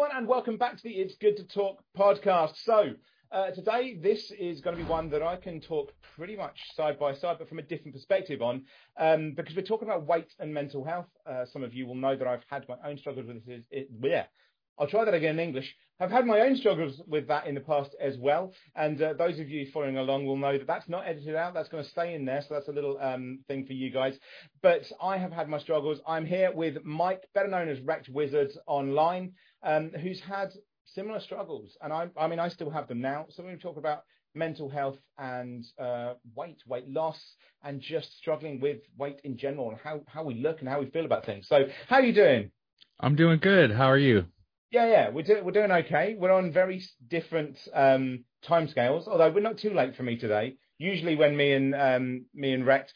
everyone, and welcome back to the It's Good to Talk podcast. So, uh, today, this is going to be one that I can talk pretty much side by side, but from a different perspective on, um, because we're talking about weight and mental health. Uh, some of you will know that I've had my own struggles with this. It, yeah, I'll try that again in English. I've had my own struggles with that in the past as well. And uh, those of you following along will know that that's not edited out. That's going to stay in there. So that's a little um, thing for you guys. But I have had my struggles. I'm here with Mike, better known as RectWizards online, um, who's had similar struggles. And I, I mean, I still have them now. So we're going talk about mental health and uh, weight, weight loss, and just struggling with weight in general and how, how we look and how we feel about things. So how are you doing? I'm doing good. How are you? Yeah, yeah, we're doing we're doing okay. We're on very different um, timescales, although we're not too late for me today. Usually, when me and um, me and Rex,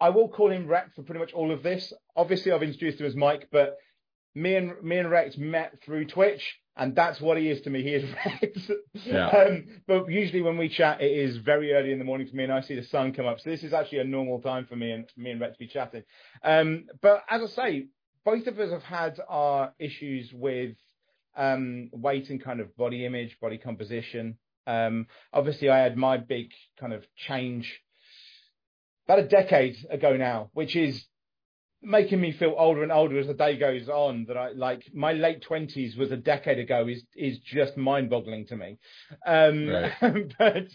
I will call him Rex for pretty much all of this. Obviously, I've introduced him as Mike, but me and me and Rex met through Twitch, and that's what he is to me. He is Rex. Yeah. Um, but usually, when we chat, it is very early in the morning for me, and I see the sun come up. So this is actually a normal time for me and me and Rex to be chatting. Um, but as I say, both of us have had our issues with um, weight and kind of body image, body composition. Um, obviously, I had my big kind of change about a decade ago now, which is making me feel older and older as the day goes on. That I like my late twenties was a decade ago is is just mind boggling to me. Um, right. but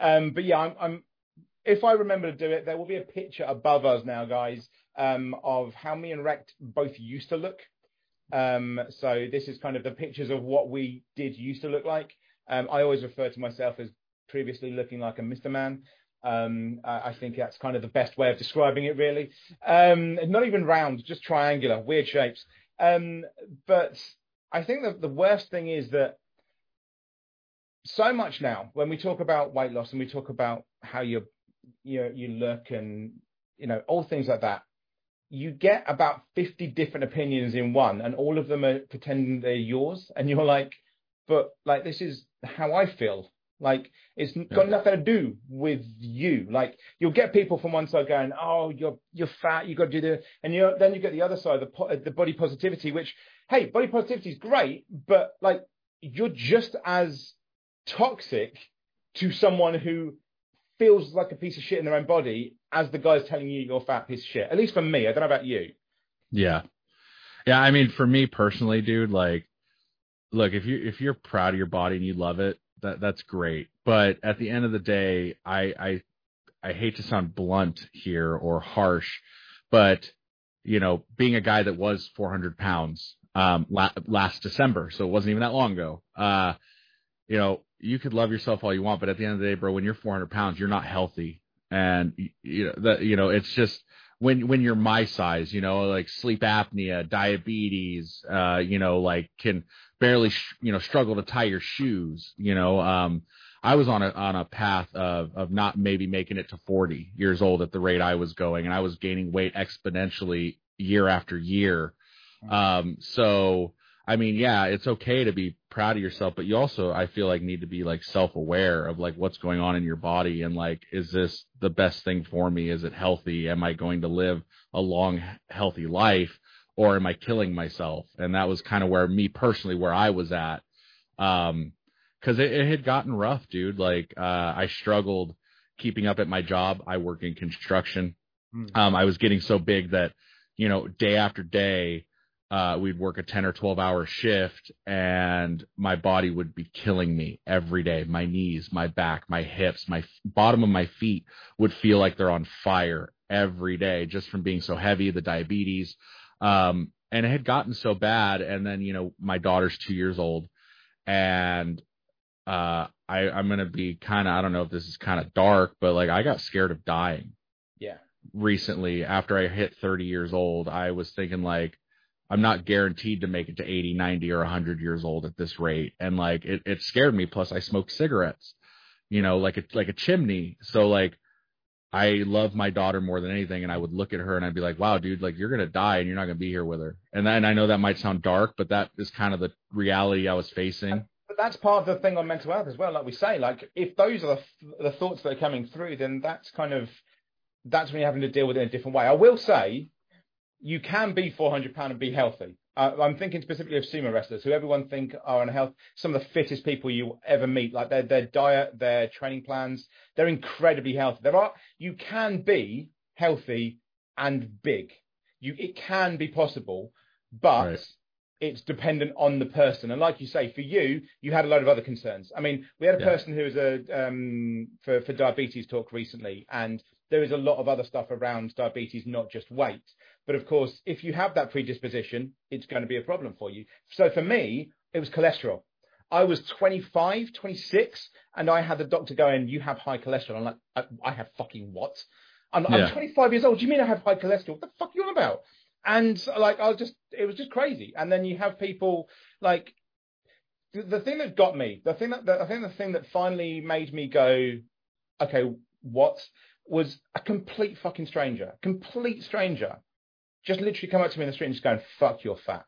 um, but yeah, I'm, I'm if I remember to do it, there will be a picture above us now, guys, um, of how me and Rect both used to look. Um, so this is kind of the pictures of what we did used to look like. Um, I always refer to myself as previously looking like a Mr. Man. Um, I think that's kind of the best way of describing it, really. Um, not even round, just triangular, weird shapes. Um, but I think that the worst thing is that so much now, when we talk about weight loss and we talk about how you you you look and you know all things like that, you get about 50 different opinions in one and all of them are pretending they're yours and you're like but like this is how i feel like it's yeah. got nothing to do with you like you'll get people from one side going oh you're you're fat you got to do the and you then you get the other side the the body positivity which hey body positivity is great but like you're just as toxic to someone who feels like a piece of shit in their own body as the guy's telling you you're fat piece of shit. At least for me. I don't know about you. Yeah. Yeah, I mean for me personally, dude, like look, if you if you're proud of your body and you love it, that that's great. But at the end of the day, I I I hate to sound blunt here or harsh, but you know, being a guy that was 400 pounds um, la- last December, so it wasn't even that long ago. Uh, you know, you could love yourself all you want, but at the end of the day, bro, when you're 400 pounds, you're not healthy, and you know you know it's just when when you're my size, you know, like sleep apnea, diabetes, uh, you know, like can barely sh- you know struggle to tie your shoes, you know. Um, I was on a on a path of of not maybe making it to 40 years old at the rate I was going, and I was gaining weight exponentially year after year. Um, so I mean, yeah, it's okay to be proud of yourself, but you also, I feel like, need to be like self aware of like what's going on in your body and like, is this the best thing for me? Is it healthy? Am I going to live a long, healthy life or am I killing myself? And that was kind of where me personally, where I was at. Um, cause it, it had gotten rough, dude. Like, uh, I struggled keeping up at my job. I work in construction. Mm. Um, I was getting so big that, you know, day after day, uh, we'd work a 10 or 12 hour shift and my body would be killing me every day. My knees, my back, my hips, my f- bottom of my feet would feel like they're on fire every day just from being so heavy, the diabetes. Um, and it had gotten so bad. And then, you know, my daughter's two years old and, uh, I, I'm going to be kind of, I don't know if this is kind of dark, but like I got scared of dying. Yeah. Recently, after I hit 30 years old, I was thinking like, I'm not guaranteed to make it to 80, 90 or 100 years old at this rate. And like it, it scared me. Plus, I smoke cigarettes, you know, like a like a chimney. So like I love my daughter more than anything, and I would look at her and I'd be like, "Wow, dude, like you're gonna die and you're not gonna be here with her." And then I know that might sound dark, but that is kind of the reality I was facing. But that's part of the thing on mental health as well. Like we say, like if those are the, the thoughts that are coming through, then that's kind of that's when you're having to deal with it in a different way. I will say you can be 400 pound and be healthy. Uh, I'm thinking specifically of sumo wrestlers who everyone think are on health, some of the fittest people you ever meet. Like their their diet, their training plans, they're incredibly healthy. There are you can be healthy and big. You it can be possible, but Right. it's dependent on the person. And like you say, for you, you had a lot of other concerns. I mean, we had a Yeah. person who was a um, for for diabetes talk recently, and there is a lot of other stuff around diabetes, not just weight. But of course, if you have that predisposition, it's going to be a problem for you. So for me, it was cholesterol. I was 25, 26, and I had the doctor going, "You have high cholesterol." I'm like, "I, I have fucking what?" I'm, I'm 25 years old. Do you mean I have high cholesterol? What the fuck are you on about? And like, I was just, it was just crazy. And then you have people like the, the thing that got me, the thing that, the, I think the thing that finally made me go, okay, what was a complete fucking stranger, complete stranger, just literally come up to me in the street and just going, "Fuck, you're fat."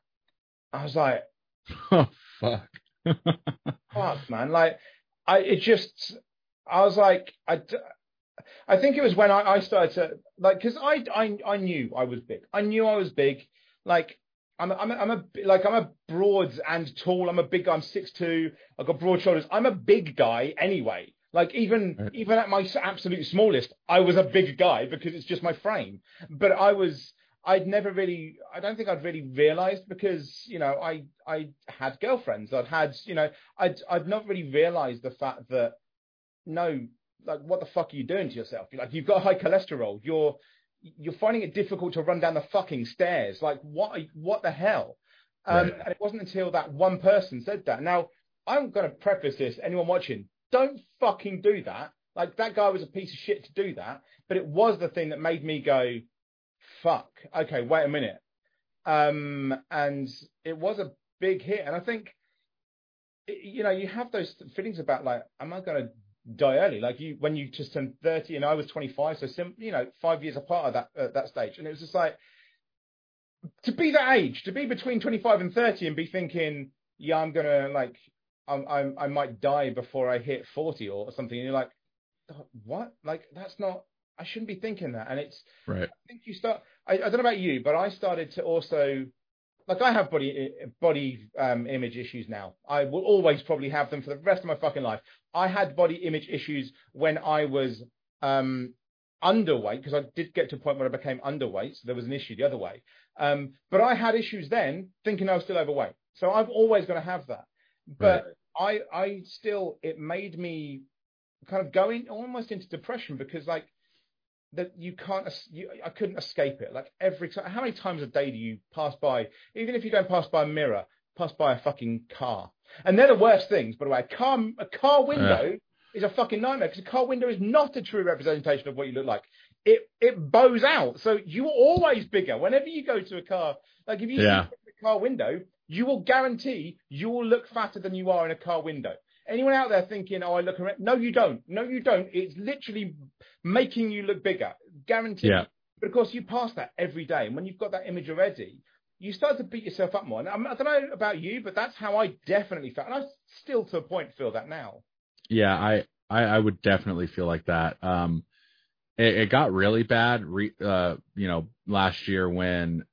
I was like, Oh fuck. fuck, man. Like, I it just, I was like, I, I think it was when I, I started to like, because I, I, I knew I was big. I knew I was big. Like, I'm, a, I'm, a, I'm a like I'm a broad and tall. I'm a big. guy. I'm six two. I've got broad shoulders. I'm a big guy anyway. Like even Right. even at my absolute smallest, I was a big guy because it's just my frame. But I was. I'd never really, I don't think I'd really realised because you know I I had girlfriends, I'd had you know I'd I'd not really realised the fact that no, like what the fuck are you doing to yourself? You're like you've got high cholesterol, you're you're finding it difficult to run down the fucking stairs. Like what what the hell? Um, Right. And it wasn't until that one person said that. Now I'm going to preface this. Anyone watching, don't fucking do that. Like that guy was a piece of shit to do that, but it was the thing that made me go, fuck. Okay, wait a minute. Um, and it was a big hit. And I think, you know, you have those feelings about like, am I going to die early? Like you, when you just turned 30 and I was 25, so sim, you know, five years apart at that, uh, that stage. And it was just like, to be that age, to be between 25 and 30 and be thinking, yeah, I'm going to like, I'm, I'm, I might die before I hit 40 or something. And you're like, "Oh, what? Like, that's not, I shouldn't be thinking that. And it's, Right. I think you start. I, I don't know about you, but I started to also like I have body body um, image issues now. I will always probably have them for the rest of my fucking life. I had body image issues when I was um, underweight because I did get to a point where I became underweight, so there was an issue the other way. Um, but I had issues then, thinking I was still overweight. So I'm always going to have that. But I I still it made me kind of going almost into depression because like that you can't you, I couldn't escape it. Like every time, how many times a day do you pass by? Even if you don't pass by a mirror, pass by a fucking car, and they're the worst things. By the way, a car a car window is a fucking nightmare because a car window is not a true representation of what you look like. It it bows out, so you're always bigger whenever you go to a car. Like if you Yeah. see a car window, you will guarantee you will look fatter than you are in a car window. Anyone out there thinking, "Oh, I look around"? No, you don't. No, you don't. It's literally making you look bigger, guaranteed. Yeah. But of course, you pass that every day, and when you've got that image already, you start to beat yourself up more. And I'm- I don't know about you, but that's how I definitely felt, and I still, to a point, feel that now. Yeah, I, I I would definitely feel like that. Um, it, it got really bad, re, uh, you know, last year when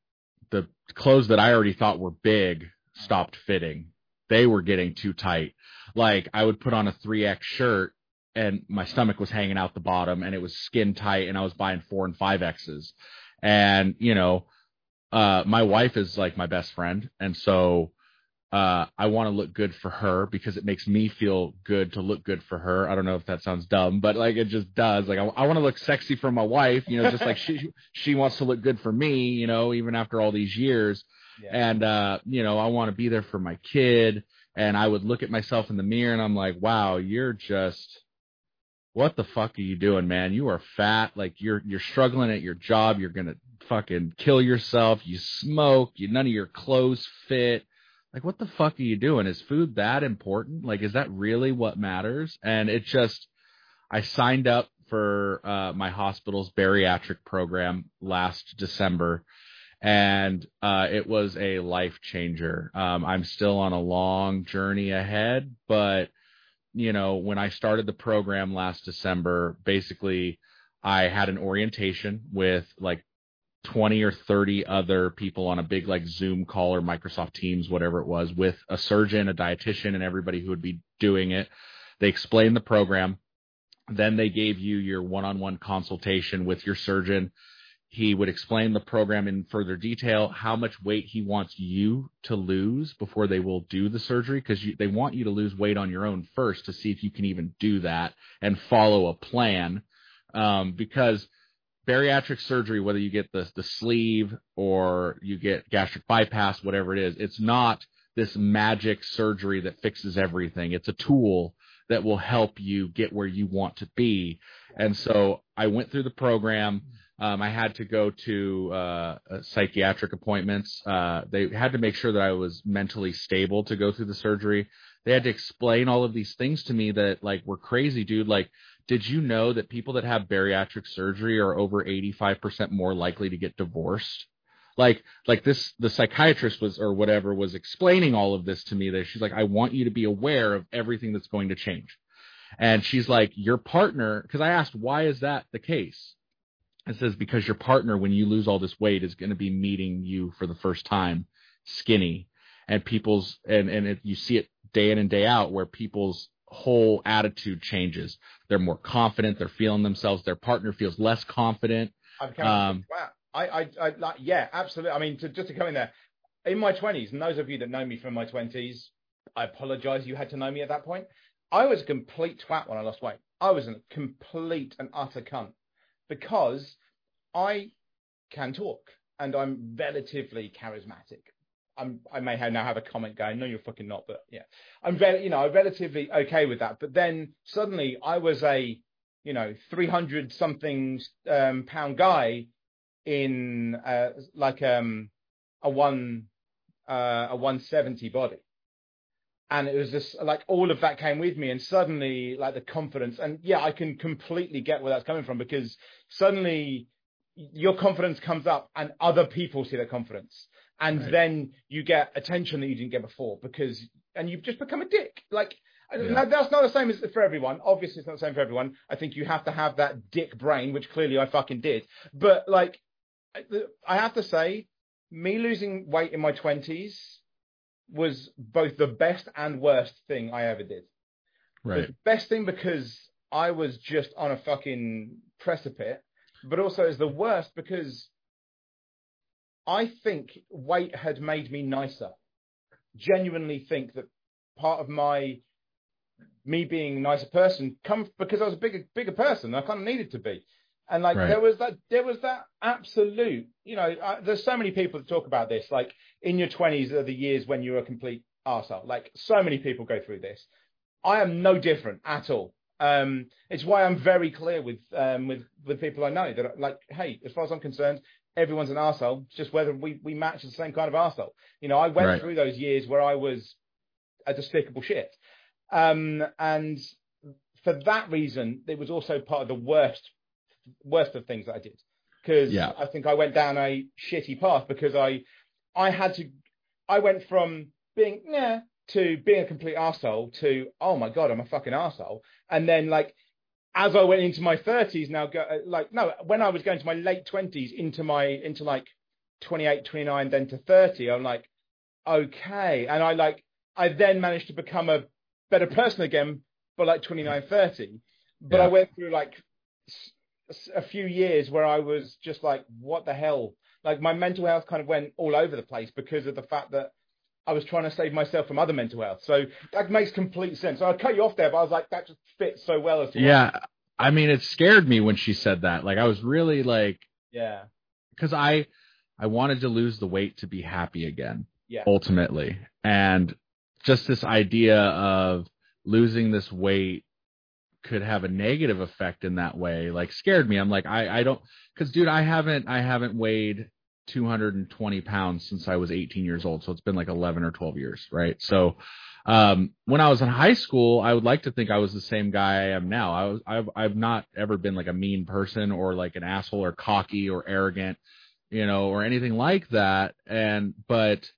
the clothes that I already thought were big stopped fitting. They were getting too tight. Like I would put on a three X shirt and my stomach was hanging out the bottom and it was skin tight and I was buying four and five X's. And, you know, uh, my wife is like my best friend. And so, uh, I want to look good for her because it makes me feel good to look good for her. I don't know if that sounds dumb, but like it just does. Like I, I want to look sexy for my wife, you know, just like she she wants to look good for me, you know, even after all these years. Yeah. And uh, you know, I want to be there for my kid. And I would look at myself in the mirror and I'm like, wow, you're just what the fuck are you doing, man? You are fat. Like you're you're struggling at your job. You're gonna fucking kill yourself. You smoke. You none of your clothes fit like what the fuck are you doing is food that important like is that really what matters and it just i signed up for uh, my hospital's bariatric program last december and uh, it was a life changer um, i'm still on a long journey ahead but you know when i started the program last december basically i had an orientation with like 20 or 30 other people on a big like Zoom call or Microsoft Teams, whatever it was, with a surgeon, a dietitian, and everybody who would be doing it. They explained the program. Then they gave you your one on one consultation with your surgeon. He would explain the program in further detail, how much weight he wants you to lose before they will do the surgery, because they want you to lose weight on your own first to see if you can even do that and follow a plan. Um, because bariatric surgery, whether you get the, the sleeve or you get gastric bypass, whatever it is, it's not this magic surgery that fixes everything. It's a tool that will help you get where you want to be. And so I went through the program. Um, I had to go to uh, psychiatric appointments. Uh, they had to make sure that I was mentally stable to go through the surgery. They had to explain all of these things to me that like were crazy, dude. Like, did you know that people that have bariatric surgery are over 85% more likely to get divorced? Like, like this, the psychiatrist was, or whatever, was explaining all of this to me that she's like, I want you to be aware of everything that's going to change. And she's like, your partner, because I asked, why is that the case? It says because your partner, when you lose all this weight, is going to be meeting you for the first time skinny, and people's and and it, you see it day in and day out where people's whole attitude changes. They're more confident. They're feeling themselves. Their partner feels less confident. Um, wow. I, I, I, like, yeah, absolutely. I mean, to, just to come in there, in my twenties, and those of you that know me from my twenties, I apologize. You had to know me at that point. I was a complete twat when I lost weight. I was a complete and utter cunt because I can talk and I'm relatively charismatic. I'm, I may have now have a comment going, no, you're fucking not, but yeah, I'm very, you know, I'm relatively okay with that. But then suddenly I was a, you know, 300 something um, pound guy in uh, like um, a one, uh, a 170 body. And it was just like all of that came with me, and suddenly, like the confidence, and yeah, I can completely get where that's coming from because suddenly your confidence comes up, and other people see that confidence, and right. then you get attention that you didn't get before because and you've just become a dick like yeah. that's not the same as for everyone obviously it's not the same for everyone i think you have to have that dick brain which clearly i fucking did but like i have to say me losing weight in my 20s was both the best and worst thing i ever did right the best thing because i was just on a fucking precipice but also is the worst because I think weight had made me nicer. Genuinely think that part of my me being a nicer person come because I was a bigger bigger person. I kind of needed to be, and like right. there was that there was that absolute. You know, I, there's so many people that talk about this. Like in your 20s are the years when you're a complete arsehole. Like so many people go through this. I am no different at all. Um, it's why I'm very clear with um, with with people I know that like, hey, as far as I'm concerned, everyone's an arsehole. It's just whether we, we match the same kind of arsehole. You know, I went right. through those years where I was a despicable shit. Um, and for that reason, it was also part of the worst, worst of things that I did. Because yeah. I think I went down a shitty path because I, I had to, I went from being, yeah, to being a complete arsehole to, oh my God, I'm a fucking arsehole. And then like as I went into my 30s now, go, uh, like, no, when I was going to my late 20s into my, into like 28, 29, then to 30, I'm like, okay. And I like, I then managed to become a better person again for like 29, 30. But yeah. I went through like a few years where I was just like, what the hell? Like my mental health kind of went all over the place because of the fact that I was trying to save myself from other mental health. So that makes complete sense. So I cut you off there, but I was like, that just fits so well as Yeah. I mean, it scared me when she said that. Like I was really like, yeah, because I, I wanted to lose the weight to be happy again. Yeah. Ultimately. And just this idea of losing this weight could have a negative effect in that way, like scared me. I'm like, I, I don't, cause dude, I haven't, I haven't weighed 220 pounds since I was 18 years old. So it's been like 11 or 12 years, right? So, um, when I was in high school, I would like to think I was the same guy I am now. I was, I've, I've not ever been like a mean person or like an asshole or cocky or arrogant, you know, or anything like that. And, but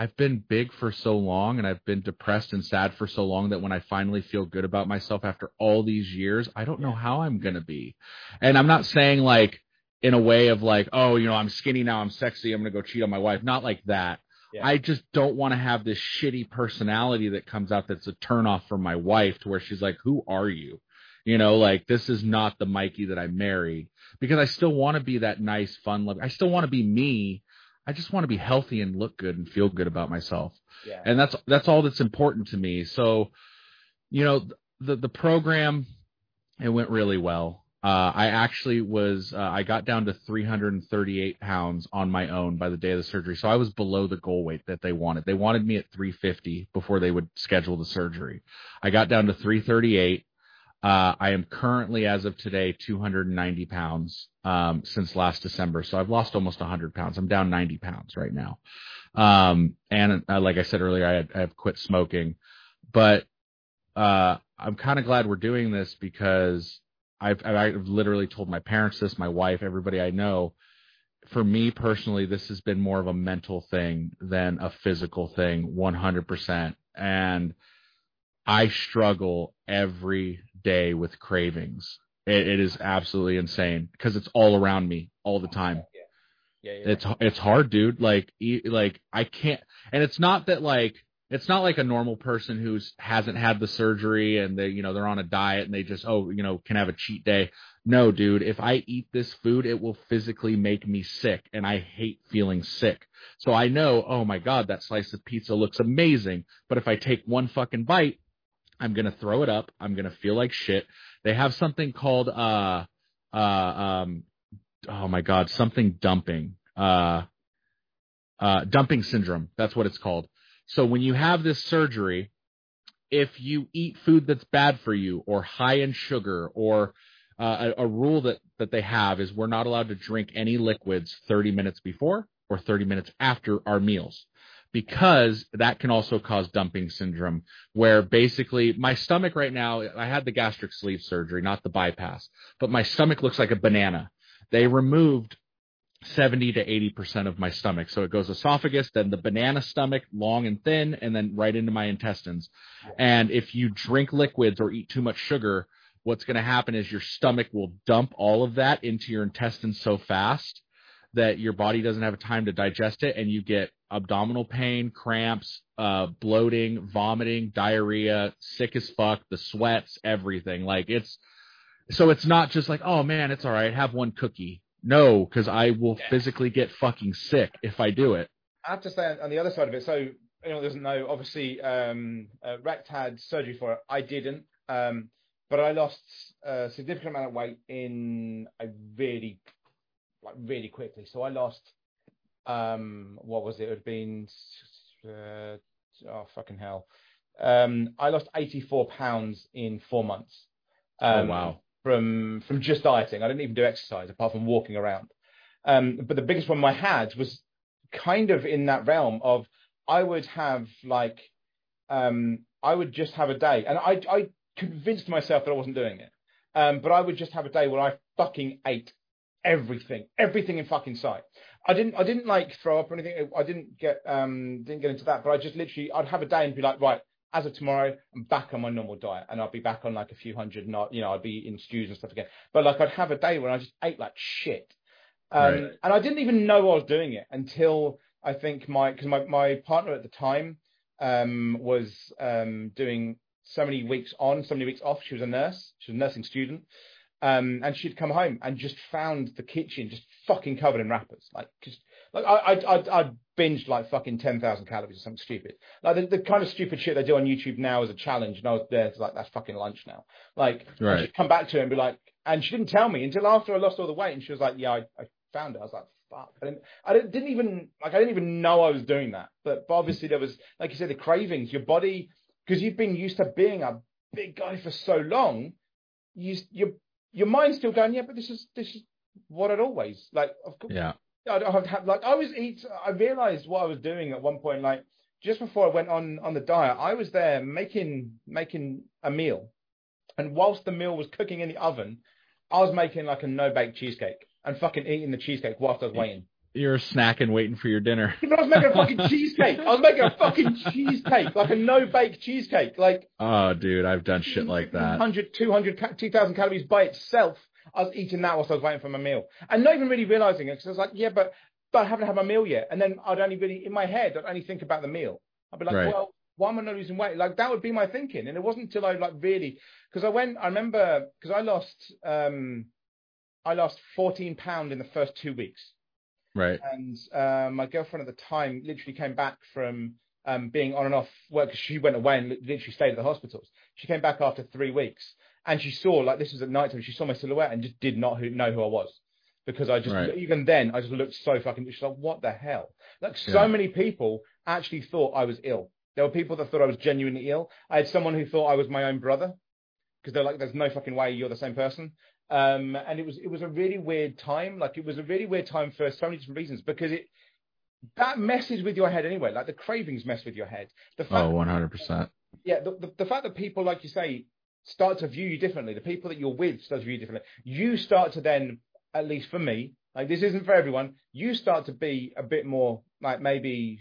I've been big for so long and I've been depressed and sad for so long that when I finally feel good about myself after all these years, I don't know how I'm going to be. And I'm not saying like, in a way of like, oh, you know, I'm skinny now, I'm sexy, I'm gonna go cheat on my wife. Not like that. Yeah. I just don't want to have this shitty personality that comes out that's a turnoff for my wife to where she's like, Who are you? You know, like this is not the Mikey that I married because I still want to be that nice, fun loving. I still want to be me. I just want to be healthy and look good and feel good about myself. Yeah. And that's that's all that's important to me. So, you know, the the program it went really well. Uh, I actually was, uh, I got down to 338 pounds on my own by the day of the surgery. So I was below the goal weight that they wanted. They wanted me at 350 before they would schedule the surgery. I got down to 338. Uh, I am currently, as of today, 290 pounds, um, since last December. So I've lost almost 100 pounds. I'm down 90 pounds right now. Um, and uh, like I said earlier, I, I have quit smoking, but, uh, I'm kind of glad we're doing this because I've, I've literally told my parents this, my wife, everybody I know. For me personally, this has been more of a mental thing than a physical thing, 100%. And I struggle every day with cravings. It, it is absolutely insane because it's all around me all the time. Yeah. Yeah. It's it's hard, dude. Like e- like I can't, and it's not that like it's not like a normal person who's hasn't had the surgery and they you know they're on a diet and they just oh you know can have a cheat day. No, dude. If I eat this food, it will physically make me sick, and I hate feeling sick. So I know, oh my god, that slice of pizza looks amazing, but if I take one fucking bite, I'm gonna throw it up. I'm gonna feel like shit. They have something called uh uh um oh my god something dumping uh uh dumping syndrome. That's what it's called. So when you have this surgery, if you eat food that's bad for you or high in sugar or uh, a, a rule that that they have is we're not allowed to drink any liquids 30 minutes before or 30 minutes after our meals because that can also cause dumping syndrome where basically my stomach right now I had the gastric sleeve surgery not the bypass but my stomach looks like a banana they removed 70 to 80% of my stomach. So it goes esophagus, then the banana stomach, long and thin, and then right into my intestines. And if you drink liquids or eat too much sugar, what's going to happen is your stomach will dump all of that into your intestines so fast that your body doesn't have time to digest it and you get abdominal pain, cramps, uh, bloating, vomiting, diarrhea, sick as fuck, the sweats, everything. Like it's, so it's not just like, oh man, it's all right. Have one cookie. No, because I will Yeah. physically get fucking sick if I do it. I have to say on the other side of it. So anyone who doesn't know, obviously, um, uh, Rect had surgery for it. I didn't, um, but I lost a significant amount of weight in a really, like really quickly. So I lost, um, what was it? It had been, uh, oh fucking hell. Um, I lost 84 pounds in four months. oh Um, wow. from from just dieting. I didn't even do exercise apart from walking around. Um, but the biggest problem I had was kind of in that realm of I would have like um, I would just have a day, and I I convinced myself that I wasn't doing it. Um, but I would just have a day where I fucking ate everything, everything in fucking sight. I didn't I didn't like throw up or anything. I didn't get um didn't get into that, but I just literally I'd have a day and be like, right, as of tomorrow, I'm back on my normal diet, and I'll be back on like a few hundred, not you know, I'd be in stews and stuff again. But like I'd have a day when I just ate like shit, um, Right. and I didn't even know I was doing it until I think my because my my partner at the time um was um doing so many weeks on, so many weeks off. She was a nurse, she was a nursing student. Um, and she'd come home and just found the kitchen just fucking covered in wrappers. Like, just like I, I, I, I binged like fucking ten thousand calories or something stupid. Like the, the kind of stupid shit they do on YouTube now as a challenge. And I was there, like that's fucking lunch now. Like, Right. she'd come back to it and be like, and she didn't tell me until after I lost all the weight, and she was like, yeah, I, I found it. I was like, fuck. I didn't, I didn't, didn't even like, I didn't even know I was doing that. But, but obviously there was, like you said, the cravings. Your body, because you've been used to being a big guy for so long, you, your your mind's still going, yeah, but this is this is what I'd always like. Of course, Yeah. I'd have had like I was eat. I realized what I was doing at one point. Like just before I went on on the diet, I was there making making a meal, and whilst the meal was cooking in the oven, I was making like a no bake cheesecake and fucking eating the cheesecake whilst I was waiting. You're snacking, waiting for your dinner. I was making a fucking cheesecake. I was making a fucking cheesecake, like a no bake cheesecake, like Oh, dude, I've done shit like that. 100, 200, 2,000 calories by itself. I was eating that whilst I was waiting for my meal, and not even really realizing it because I was like, yeah, but but I haven't had my meal yet. And then I'd only really in my head, I'd only think about the meal. I'd be like, Right. well, why am I not losing weight? Like that would be my thinking, and it wasn't until I like really because I went. I remember because I lost um I lost 14 pound in the first two weeks Right. and uh, my girlfriend at the time literally came back from um, being on and off work 'cause she went away and literally stayed at the hospitals. She came back after three weeks and she saw like this was at night time. She saw my silhouette and just did not who, know who I was because I just Right. even then I just looked so fucking. She's like, what the hell? Like so Yeah. many people actually thought I was ill. There were people that thought I was genuinely ill. I had someone who thought I was my own brother because they're like, there's no fucking way you're the same person. Um, and it was it was a really weird time. Like it was a really weird time for so many different reasons because it that messes with your head anyway. Like the cravings mess with your head. The fact, Oh, 100%. yeah, the, the, the fact that people, like you say, start to view you differently. The people that you're with start to view you differently. You start to then, at least for me, like this isn't for everyone. You start to be a bit more like maybe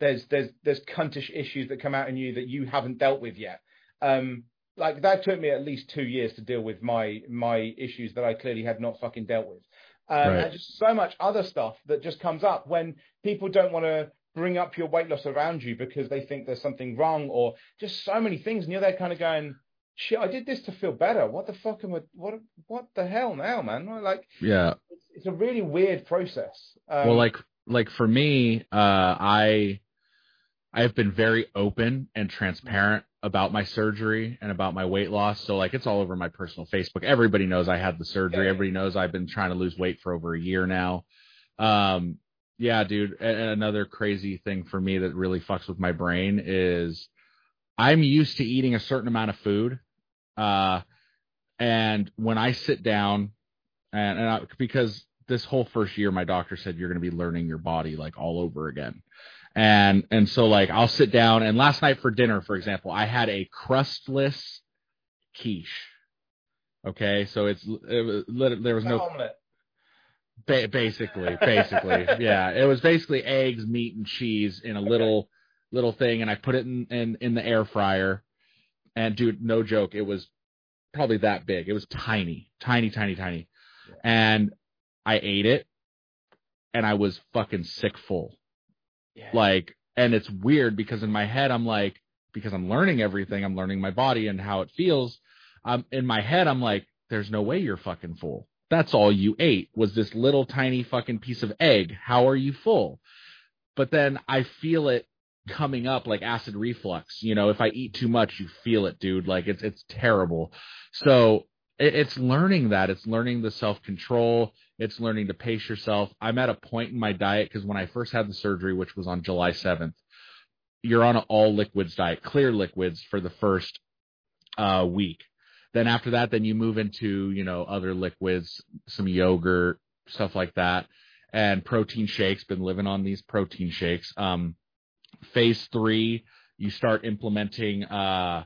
there's there's there's cuntish issues that come out in you that you haven't dealt with yet. Um, like that took me at least two years to deal with my my issues that I clearly had not fucking dealt with. Um, Right. And just so much other stuff that just comes up when people don't want to bring up your weight loss around you because they think there's something wrong or just so many things, and you're there kind of going, "Shit, I did this to feel better. What the fuck am I? What what the hell now, man? Like Yeah. it's, it's a really weird process. Um, well like like for me uh i i've been very open and transparent about my surgery and about my weight loss. So like it's all over my personal facebook. Everybody knows i had the surgery. Yeah. everybody knows i've been trying to lose weight for over a year now. Um yeah dude. And and another crazy thing for me that really fucks with my brain is i'm used to eating a certain amount of food uh and when i sit down and, and I, because this whole first year my doctor said you're going to be learning your body like all over again and and so like i'll sit down and last night for dinner for example i had a crustless quiche. Okay? So it's it was, there was no ba- basically basically. Yeah. It was basically eggs meat and cheese in a little little thing and i put it in, in in the air fryer. And dude no joke it was probably that big. It was tiny tiny tiny tiny. Yeah. and i ate it and i was fucking sick full Yeah. like and it's weird because in my head i'm like because i'm learning everything i'm learning my body and how it feels um in my head i'm like there's no way you're fucking full. That's all you ate was this little tiny fucking piece of egg. How are you full? But then i feel it coming up like acid reflux. You know if i eat too much you feel it dude. Like it's it's terrible. So it, it's learning that. It's learning the self control it's learning to pace yourself. I'm at a point in my diet because when i first had the surgery which was on july 7th you're on an all liquids diet clear liquids for the first uh week. Then after that then you move into you know other liquids some yogurt stuff like that and protein shakes been living on these protein shakes. Um phase three you start implementing uh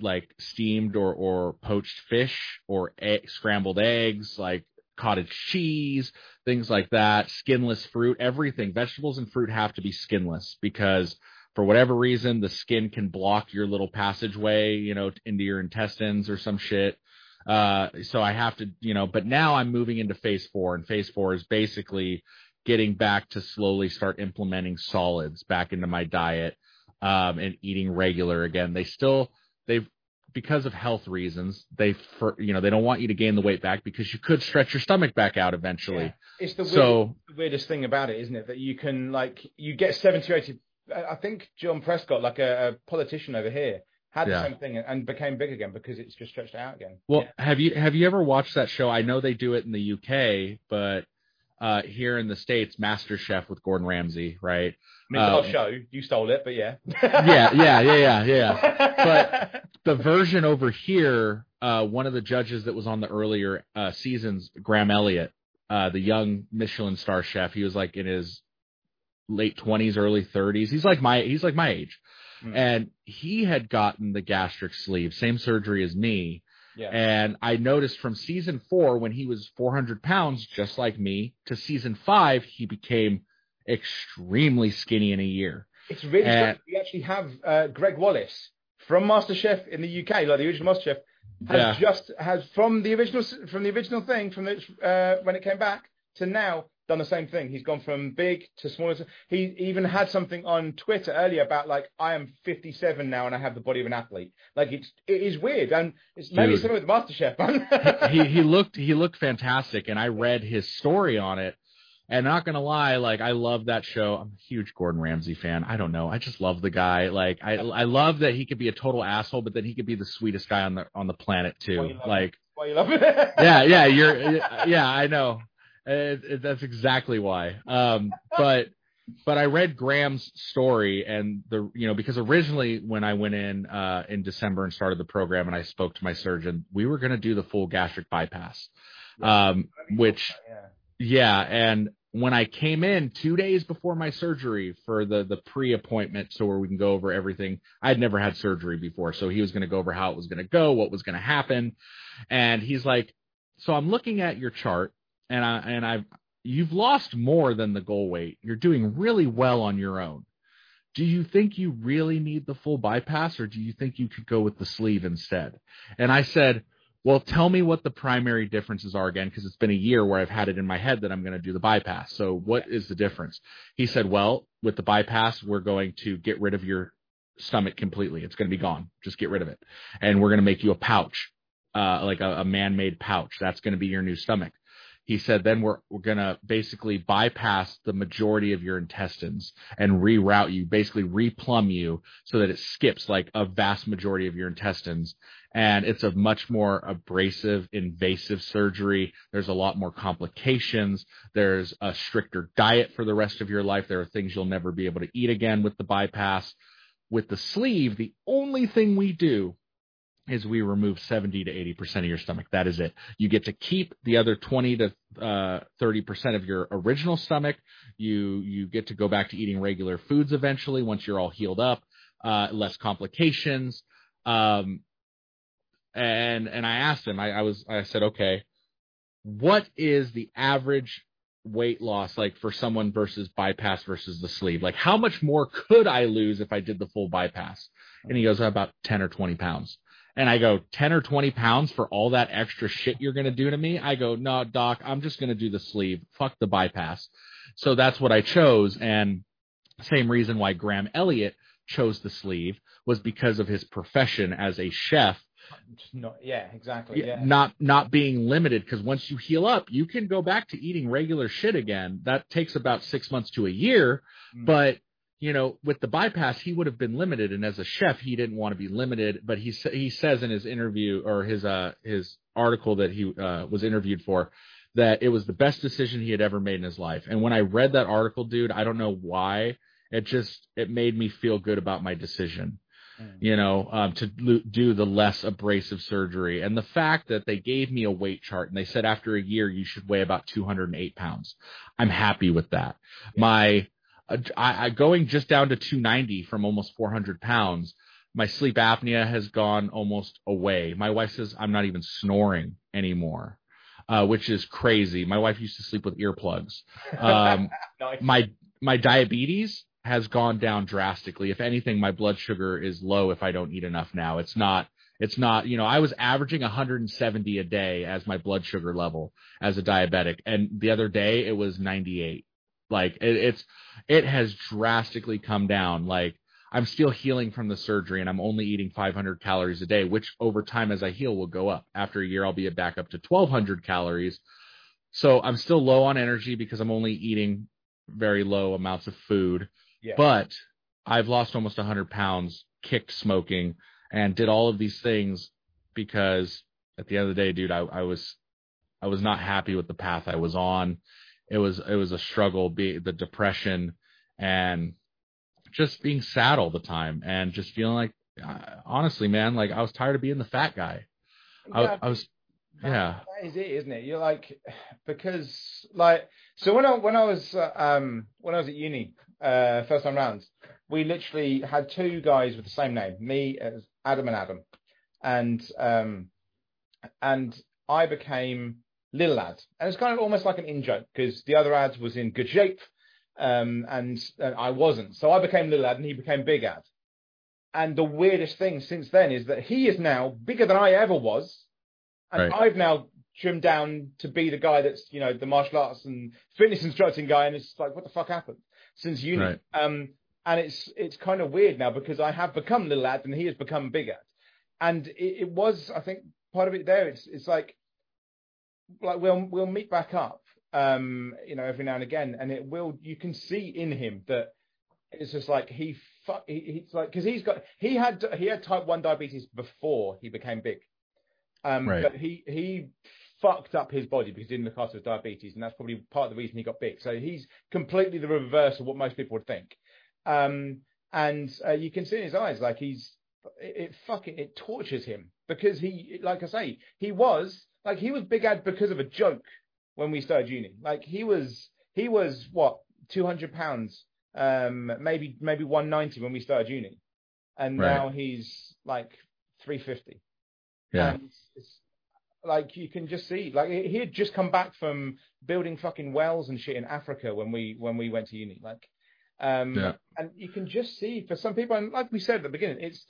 like steamed or or poached fish or egg, scrambled eggs like cottage cheese things like that skinless fruit everything. Vegetables and fruit have to be skinless because for whatever reason the skin can block your little passageway you know into your intestines or some shit. Uh so i have to you know but now i'm moving into phase 4 and phase 4 is basically getting back to slowly start implementing solids back into my diet um and eating regular again. They still they've because of health reasons they for you know they don't want you to gain the weight back because you could stretch your stomach back out eventually Yeah. It's the weird, so the weirdest thing about it, isn't it? That you can like you get 70 or 80. I I think John Prescott, like a, a politician over here, had Yeah. the same thing and became big again because it's just stretched out again. Well, Yeah. have you have you ever watched that show? I know they do it in the UK, but uh, here in the states, MasterChef with Gordon Ramsay, right? I mean, it's our um, show. You stole it, but yeah. Yeah, yeah, yeah, yeah, yeah. But the version over here, uh, one of the judges that was on the earlier uh, seasons, Graham Elliott, uh, the young Michelin star chef, he was like in his late twenties, early thirties. He's like my he's like my age, Mm. and he had gotten the gastric sleeve, same surgery as me. yeah. And I noticed from season four, when he was 400 pounds, just like me, to season five, he became extremely skinny in a year. It's really and- strange. We actually have uh, Greg Wallace from MasterChef in the UK, like the original MasterChef. has Yeah. just has from the original from the original thing from the, uh, when it came back to now done the same thing. He's gone from big to smaller. He even had something on Twitter earlier about like I am 57 now and I have the body of an athlete. Like it's it is weird and it's maybe Dude. something with MasterChef. he he looked he looked fantastic and I read his story on it and not gonna lie like I love that show. I'm a huge Gordon Ramsay fan. I don't know. I just love the guy. Like I I love that he could be a total asshole but then he could be the sweetest guy on the on the planet too. Like Why you love it? yeah yeah you're yeah I know. It, it, that's exactly why. Um but but I read Graham's story and the you know because originally when I went in uh in December and started the program and I spoke to my surgeon we were going to do the full gastric bypass. Um which Yeah. yeah and when I came in 2 days before my surgery for the the pre-appointment so where we can go over everything I'd never had surgery before so he was going to go over how it was going to go what was going to happen and he's like so I'm looking at your chart and I and I've you've lost more than the goal weight. You're doing really well on your own. Do you think you really need the full bypass or do you think you could go with the sleeve instead? And I said, well, tell me what the primary differences are again, because it's been a year where I've had it in my head that I'm going to do the bypass. So what is the difference? He said, well, with the bypass, we're going to get rid of your stomach completely. It's going to be gone. Just get rid of it. And we're going to make you a pouch, uh, like a, a man-made pouch. That's going to be your new stomach he said then we're we're going to basically bypass the majority of your intestines and reroute you basically replumb you so that it skips like a vast majority of your intestines and it's a much more abrasive invasive surgery there's a lot more complications there's a stricter diet for the rest of your life there are things you'll never be able to eat again with the bypass with the sleeve the only thing we do is we remove 70 to 80% of your stomach. That is it. You get to keep the other 20 to uh, 30% of your original stomach. You you get to go back to eating regular foods eventually once you're all healed up, uh, less complications. Um, and and I asked him, I, I was I said, okay, what is the average weight loss like for someone versus bypass versus the sleeve? Like how much more could I lose if I did the full bypass? And he goes, about 10 or 20 pounds. And I go, 10 or 20 pounds for all that extra shit you're going to do to me? I go, no, doc, I'm just going to do the sleeve. Fuck the bypass. So that's what I chose. And same reason why Graham Elliott chose the sleeve was because of his profession as a chef Not, yeah, exactly. Yeah. not not being limited because once you heal up you can go back to eating regular shit again that takes about six months to a year Mm. but you know with the bypass he would have been limited and as a chef he didn't want to be limited but he sa- he says in his interview or his uh his article that he uh, was interviewed for that it was the best decision he had ever made in his life and when i read that article dude i don't know why it just it made me feel good about my decision. You know, um, to do the less abrasive surgery. And the fact that they gave me a weight chart and they said after a year you should weigh about 208 pounds. I'm happy with that. Yeah. My, uh, I, I going just down to 290 from almost 400 pounds. My sleep apnea has gone almost away. My wife says I'm not even snoring anymore, uh, which is crazy. My wife used to sleep with earplugs. Um, Nice. my my diabetes has gone down drastically. If anything, my blood sugar is low if I don't eat enough now. It's not it's not, you know, I was averaging 170 a day as my blood sugar level as a diabetic and the other day it was 98. Like it, it's it has drastically come down. Like I'm still healing from the surgery and I'm only eating 500 calories a day, which over time as I heal will go up. After a year I'll be back up to 1200 calories. So I'm still low on energy because I'm only eating very low amounts of food. Yeah. But I've lost almost 100 pounds, kicked smoking, and did all of these things because at the end of the day, dude, I, I was I was not happy with the path I was on. It was it was a struggle, be the depression and just being sad all the time and just feeling like uh, honestly, man, like I was tired of being the fat guy. I, Yeah, I was That- yeah. that is it, isn't it? You're like, because like, so when I when I was uh, um when I was at uni, uh, first time rounds, we literally had two guys with the same name, me as Adam and Adam, and um and I became Little Ad, and it's kind of almost like an in joke because the other ad was in good shape, um, and uh, I wasn't, so I became Little Ad and he became Big Ad. And the weirdest thing since then is that he is now bigger than I ever was, and Right. I've now trimmed down to be the guy that's you know the martial arts and fitness instructing guy, and it's like what the fuck happened since uni? Right. Um, and it's it's kind of weird now because I have become Little Ad and he has become big bigger, and it, it was I think part of it there. It's it's like like we'll we'll meet back up, um, you know, every now and again, and it will you can see in him that it's just like he fuck he, he's like because he's got he had he had type one diabetes before he became big, um, Right. but he he fucked up his body because he didn't look after his diabetes, and that's probably part of the reason he got big. So he's completely the reverse of what most people would think, um, and uh, you can see in his eyes like he's it, it fucking it tortures him because he like I say he was like he was big ad because of a joke when we started uni. Like he was he was what two hundred pounds, um, maybe maybe one ninety when we started uni, and Right. now he's like three fifty. Yeah. And it's, it's like you can just see, like he had just come back from building fucking wells and shit in Africa when we when we went to uni. Like, um, Yeah. and you can just see for some people, and like we said at the beginning, it's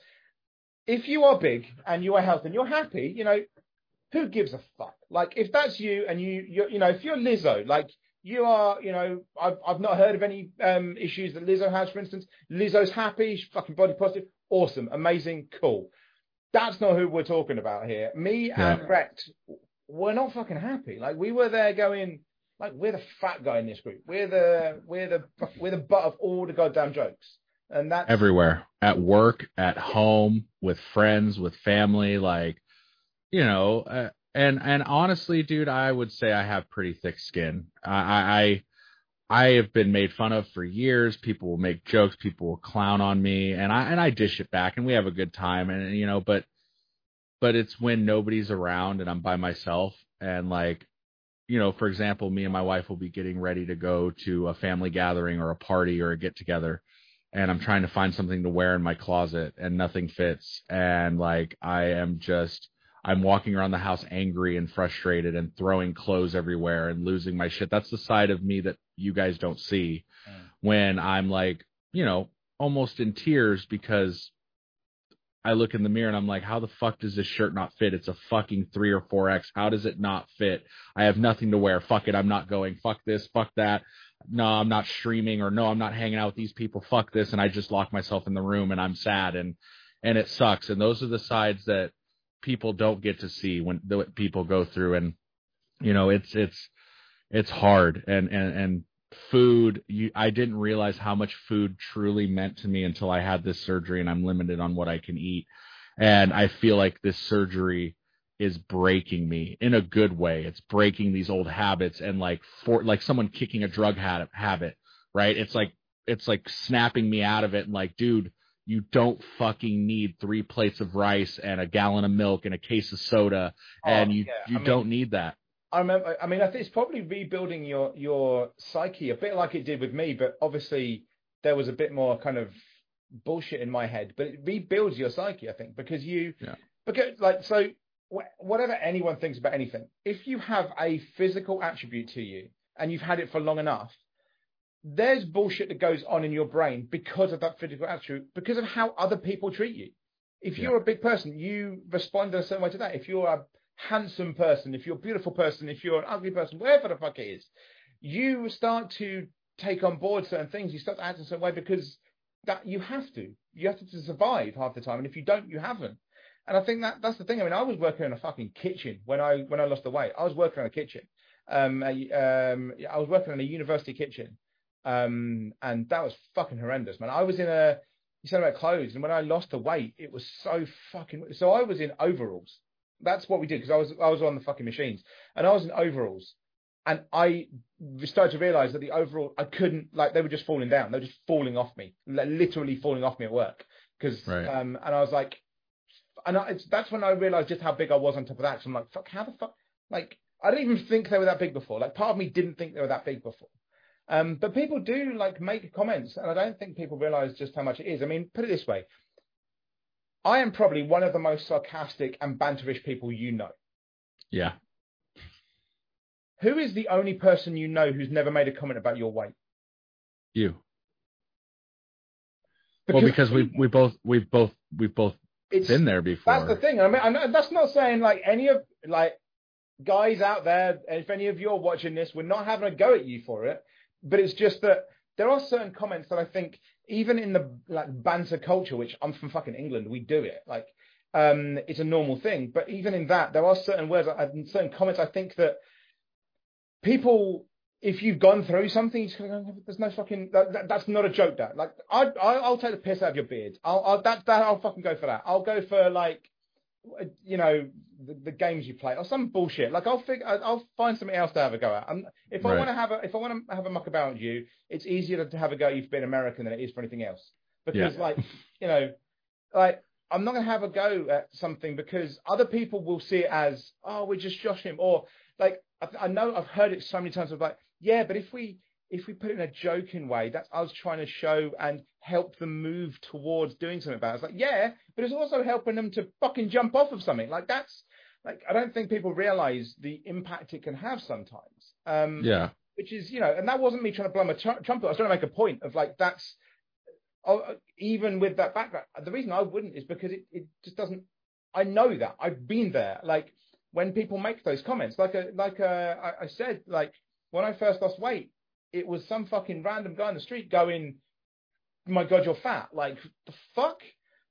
if you are big and you are healthy and you're happy, you know, who gives a fuck? Like if that's you and you you you know if you're Lizzo, like you are, you know, I've I've not heard of any um issues that Lizzo has, for instance. Lizzo's happy, she's fucking body positive, awesome, amazing, cool. That's not who we're talking about here. Me Yeah. and Rex, we're not fucking happy. Like we were there going, like we're the fat guy in this group. We're the we're the we're the butt of all the goddamn jokes, and that's everywhere at work at home with friends with family like you know uh, and and honestly dude i would say i have pretty thick skin i i i have been made fun of for years people will make jokes people will clown on me and i and i dish it back and we have a good time and you know but but it's when nobody's around and i'm by myself and like you know for example me and my wife will be getting ready to go to a family gathering or a party or a get together and I'm trying to find something to wear in my closet and nothing fits. And like I am just I'm walking around the house angry and frustrated and throwing clothes everywhere and losing my shit. That's the side of me that you guys don't see Mm. when I'm like, you know, almost in tears because I look in the mirror and I'm like, how the fuck does this shirt not fit? It's a fucking three or four X. How does it not fit? I have nothing to wear. Fuck it. I'm not going. Fuck this. Fuck that. No, I'm not streaming or no, I'm not hanging out with these people. Fuck this. And I just lock myself in the room and I'm sad and, and it sucks. And those are the sides that people don't get to see when the people go through. And, you know, it's, it's, it's hard and, and, and food, you, I didn't realize how much food truly meant to me until I had this surgery and I'm limited on what I can eat. And I feel like this surgery is breaking me in a good way. It's breaking these old habits and like for like someone kicking a drug habit, habit, right? It's like it's like snapping me out of it and like, dude, you don't fucking need three plates of rice and a gallon of milk and a case of soda oh, and Oh, you yeah. you I mean- don't need that. I remember. I mean, I think it's probably rebuilding your your psyche a bit like it did with me, but obviously there was a bit more kind of bullshit in my head. But it rebuilds your psyche, I think, because you, Yeah. because like so, wh- whatever anyone thinks about anything, if you have a physical attribute to you and you've had it for long enough, there's bullshit that goes on in your brain because of that physical attribute, because of how other people treat you. If Yeah. you're a big person, you respond in a certain way to that. If you're a handsome person, if you're a beautiful person, if you're an ugly person, wherever the fuck it is, you start to take on board certain things. You start to act in a certain way because that you have to. You have to, to survive half the time, and if you don't, you haven't. And I think that that's the thing. I mean, I was working in a fucking kitchen when I when I lost the weight. I was working in a kitchen. Um, a, um, I was working in a university kitchen, um, and that was fucking horrendous, man. I was in a you said about clothes, and when I lost the weight, it was so fucking. So I was in overalls. That's what we did because I was I was on the fucking machines, and I was in overalls, and I started to realize that the overall I couldn't like they were just falling down. They were just falling off me, li- literally falling off me at work. Because Right. um, and I was like, and I, it's, that's when I realized just how big I was on top of that. So I'm like, fuck, how the fuck? Like I didn't even think they were that big before. Like part of me didn't think they were that big before. Um, but people do like make comments, and I don't think people realize just how much it is. I mean, put it this way: I am probably one of the most sarcastic and banterish people you know. Yeah. Who is the only person you know who's never made a comment about your weight? You. well, because we we both we've both we've both it's been there before. That's the thing. I mean, I know, that's not saying like any of like guys out there. If any of you are watching this, we're not having a go at you for it, but it's just that there are certain comments that I think even in the like banter culture, which I'm from fucking England, we do it like um, it's a normal thing. But even in that, there are certain words and certain comments. I think that people, if you've gone through something, you just go, there's no fucking. That, that, that's not a joke. That like I, I I'll take the piss out of your beard. I'll, I'll that that I'll fucking go for that. I'll go for like you know the, the, games you play or some bullshit. Like I'll figure, I'll find something else to have a go at. And if right. I want to have a, if I want to have a muck about you, it's easier to have a go you've been American than it is for anything else. Because yeah. like, you know, like I'm not going to have a go at something because other people will see it as, oh, we're just joshing or like I, I know I've heard it so many times of like, yeah, but if we if we put it in a joking way, that's us trying to show and help them move towards doing something about it. It's like, yeah, but it's also helping them to fucking jump off of something. Like that's like I don't think people realize the impact it can have sometimes. Um, yeah. Which is, you know, and that wasn't me trying to blow my tr- trumpet. I was trying to make a point of like that's oh, even with that background. The reason I wouldn't is because it, it just doesn't. I know that I've been there. Like when people make those comments, like a, like a, I, I said, like when I first lost weight, it was some fucking random guy on the street going, "My God, you're fat!" Like the fuck,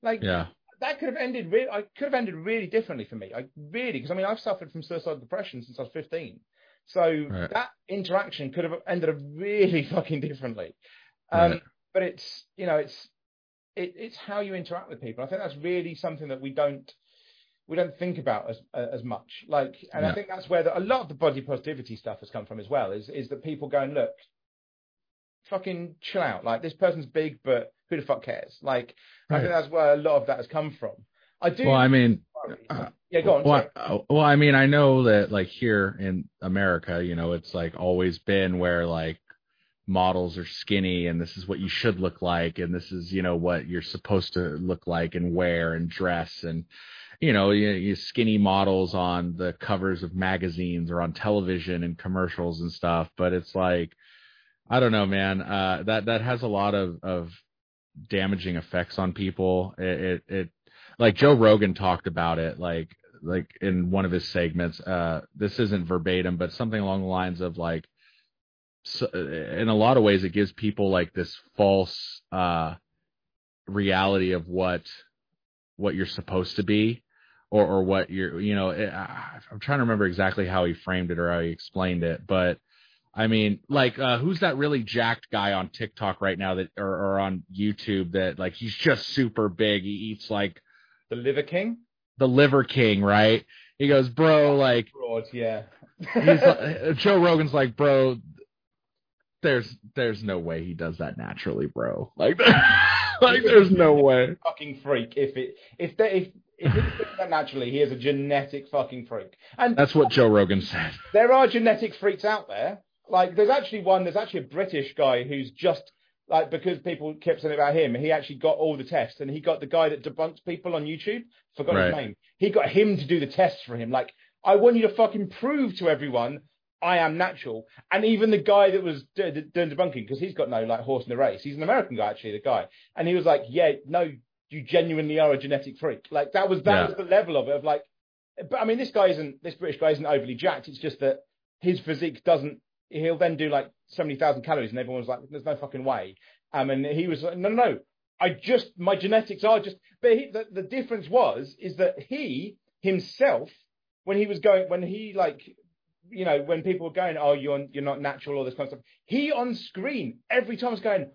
like yeah. That could have ended. Re- I could have ended really differently for me. I really, because I mean, I've suffered from suicidal depression since I was 15. So right. that interaction could have ended up really fucking differently. Um, right. But it's, you know, it's it, it's how you interact with people. I think that's really something that we don't we don't think about as as much. Like, and yeah. I think that's where the, a lot of the body positivity stuff has come from as well. Is is that people going, look, fucking chill out. Like this person's big, but who the fuck cares? Like, right. I think that's where a lot of that has come from. I do. Well, I mean, uh, yeah, go on. Well, uh, well, I mean, I know that like here in America, you know, it's like always been where like models are skinny and this is what you should look like and this is you know what you're supposed to look like and wear and dress and you know you, you skinny models on the covers of magazines or on television and commercials and stuff but it's like i don't know man uh that that has a lot of of damaging effects on people. It, it, it like joe rogan talked about it like like in one of his segments uh this isn't verbatim but something along the lines of like so, in a lot of ways it gives people like this false uh reality of what what you're supposed to be or or what you're you know it, I'm trying to remember exactly how he framed it or how he explained it but I mean like uh who's that really jacked guy on TikTok right now that or, or on YouTube that like he's just super big he eats like the liver king the liver king right he goes bro like broad yeah he's like, Joe Rogan's like bro there's there's no way he does that naturally, bro. Like, like there's no way. Fucking freak. If it if they if if he does that naturally, he is a genetic fucking freak. And that's what Joe Rogan said. There are genetic freaks out there. Like there's actually one. There's actually a British guy who's just like because people kept saying about him, he actually got all the tests, and he got the guy that debunks people on YouTube. Forgot right. his name. He got him to do the tests for him. Like I want you to fucking prove to everyone I am natural. And even the guy that was doing debunking, because he's got no like horse in the race, he's an American guy actually, the guy, and he was like, yeah, no, you genuinely are a genetic freak. Like that was that yeah. was the level of it of like, but I mean, this guy isn't this British guy isn't overly jacked. It's just that his physique doesn't. He'll then do like seventy thousand calories, and everyone's like, there's no fucking way. Um, and he was like, no, no, no. I just my genetics are just. But he, the, the difference was is that he himself when he was going when he like you know, when people were going, oh, you're you're not natural, all this kind of stuff. He on screen every time was going,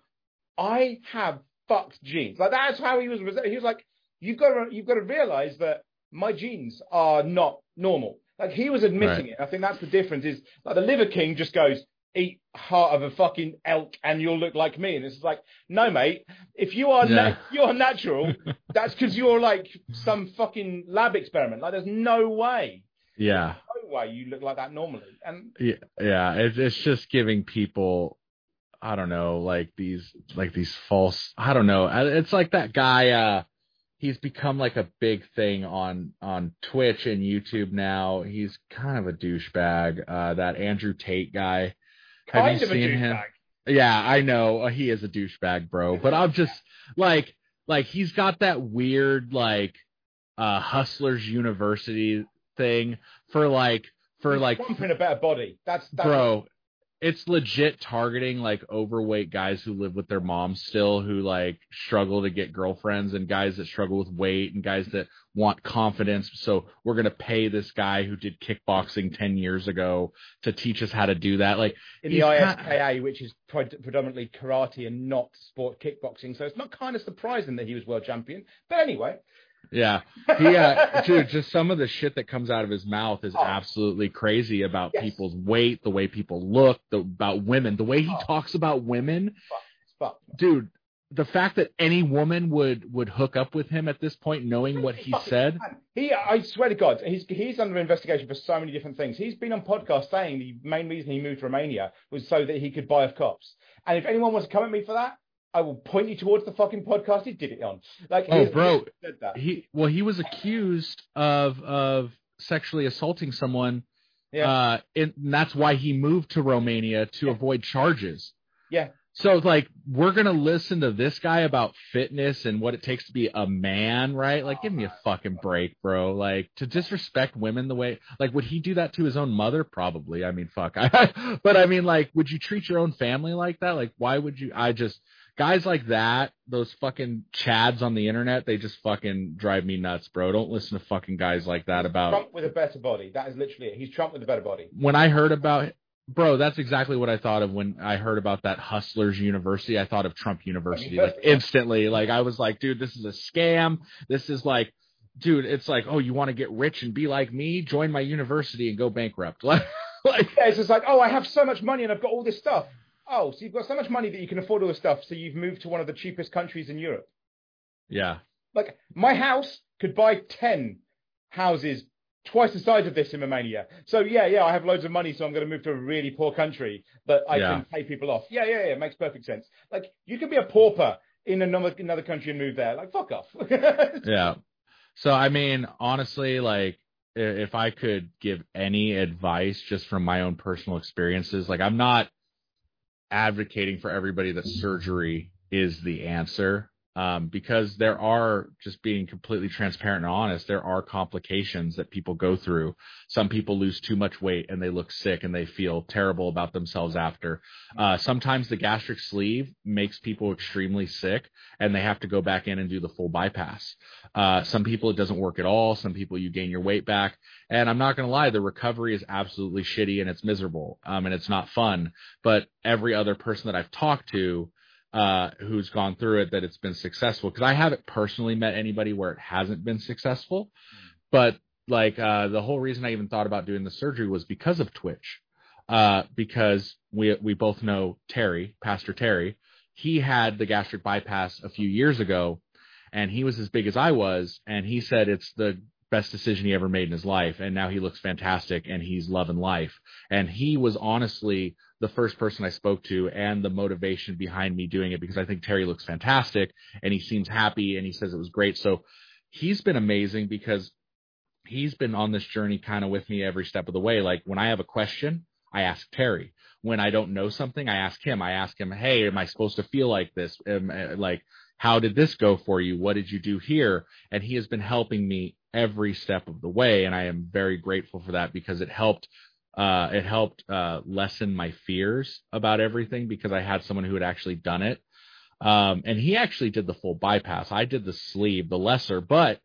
I have fucked genes. Like that's how he was. He was like, you've got to you've got to realize that my genes are not normal. Like he was admitting right. it. I think that's the difference. Is like the Liver King just goes, eat heart of a fucking elk and you'll look like me. And it's like, no, mate. If you are yeah. na- you're natural, that's because you're like some fucking lab experiment. Like there's no way. Yeah why you look like that normally. And yeah, yeah, it's it's just giving people, I don't know, like these like these false. I don't know. It's like that guy. uh He's become like a big thing on on Twitch and YouTube now. He's kind of a douchebag. Uh, that Andrew Tate guy. Kind Have you seen him? Yeah, I know uh, he is a douchebag, bro. But I'm just like, like he's got that weird like uh Hustlers University thing for like for He's like pumping a better body. That's, that's bro it's legit targeting like overweight guys who live with their moms still who like struggle to get girlfriends and guys that struggle with weight and guys that want confidence so we're going to pay this guy who did kickboxing 10 years ago to teach us how to do that like in the ISKA, which is predominantly karate and not sport kickboxing. So it's not kind of surprising that he was world champion. But anyway, yeah he uh dude just some of the shit that comes out of his mouth is Oh. absolutely crazy about Yes. people's weight the way people look the, about women the way he Oh. talks about women dude the fact that any woman would would hook up with him at this point knowing what he said. He, I swear to God, he's he's under investigation for so many different things. He's been on podcasts saying the main reason he moved to Romania was so that he could buy off cops. And if anyone wants to come at me for that, I will point you towards the fucking podcast he did it on. Like, Oh, bro. he said that. he well he was accused of of sexually assaulting someone Yeah. uh and that's why he moved to Romania to Yeah. avoid charges Yeah. so like we're gonna listen to this guy about fitness and what it takes to be a man right like give me a fucking break bro like to disrespect women the way like would he do that to his own mother probably i mean fuck I, but i mean like would you treat your own family like that like why would you i just guys like that, those fucking chads on the internet, they just fucking drive me nuts, bro. Don't listen to fucking guys like that about. Trump with a better body. That is literally it. He's Trump with a better body. When I heard about, bro, that's exactly what I thought of when I heard about that Hustlers University. I thought of Trump University like instantly. Like I was like, dude, this is a scam. This is like. Dude, it's like, oh, you want to get rich and be like me? Join my university and go bankrupt. Like, like, Yeah, it's just like, oh, I have so much money and I've got all this stuff. Oh, so you've got so much money that you can afford all this stuff, so you've moved to one of the cheapest countries in Europe. yeah, Like, my house could buy 10 houses twice the size of this in Romania. So, yeah, yeah, I have loads of money, so I'm going to move to a really poor country, but I Yeah. can pay people off. Yeah, yeah, yeah, it makes perfect sense. Like, you could be a pauper in another, another country and move there. Like, fuck off. yeah. So I mean, honestly, like if I could give any advice just from my own personal experiences, like I'm not advocating for everybody that surgery is the answer. Um, because there are just being completely transparent and honest, there are complications that people go through. Some people lose too much weight and they look sick and they feel terrible about themselves after. Uh, sometimes the gastric sleeve makes people extremely sick and they have to go back in and do the full bypass. Uh, some people it doesn't work at all. Some people you gain your weight back. And I'm not going to lie, the recovery is absolutely shitty and it's miserable. Um, and it's not fun. But every other person that I've talked to, uh, who's gone through it, that it's been successful. Cause I haven't personally met anybody where it hasn't been successful. But like, uh, the whole reason I even thought about doing the surgery was because of Twitch. Uh, because we, we both know Terry, Pastor Terry. He had the gastric bypass a few years ago and he was as big as I was, and he said it's the best decision he ever made in his life, and now he looks fantastic and he's loving life. And he was honestly the first person I spoke to and the motivation behind me doing it because I think Terry looks fantastic and he seems happy and he says it was great. So he's been amazing because he's been on this journey kind of with me every step of the way. Like when I have a question, I ask Terry. When I don't know something, I ask him. I ask him, "Hey, am I supposed to feel like this? Am, uh, like, how did this go for you? What did you do here?" And he has been helping me every step of the way, and I am very grateful for that because it helped. Uh, it helped uh, lessen my fears about everything because I had someone who had actually done it. Um, and he actually did the full bypass. I did the sleeve, the lesser, but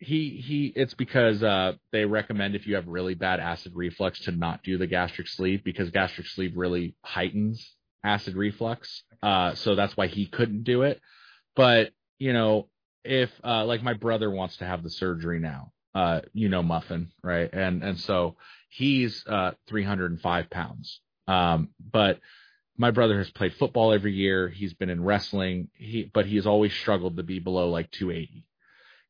he he it's because uh they recommend if you have really bad acid reflux to not do the gastric sleeve because gastric sleeve really heightens acid reflux uh so that's why he couldn't do it but you know if uh like my brother wants to have the surgery now uh you know muffin right and and so he's uh 305 pounds um but my brother has played football every year he's been in wrestling he but he's always struggled to be below like 280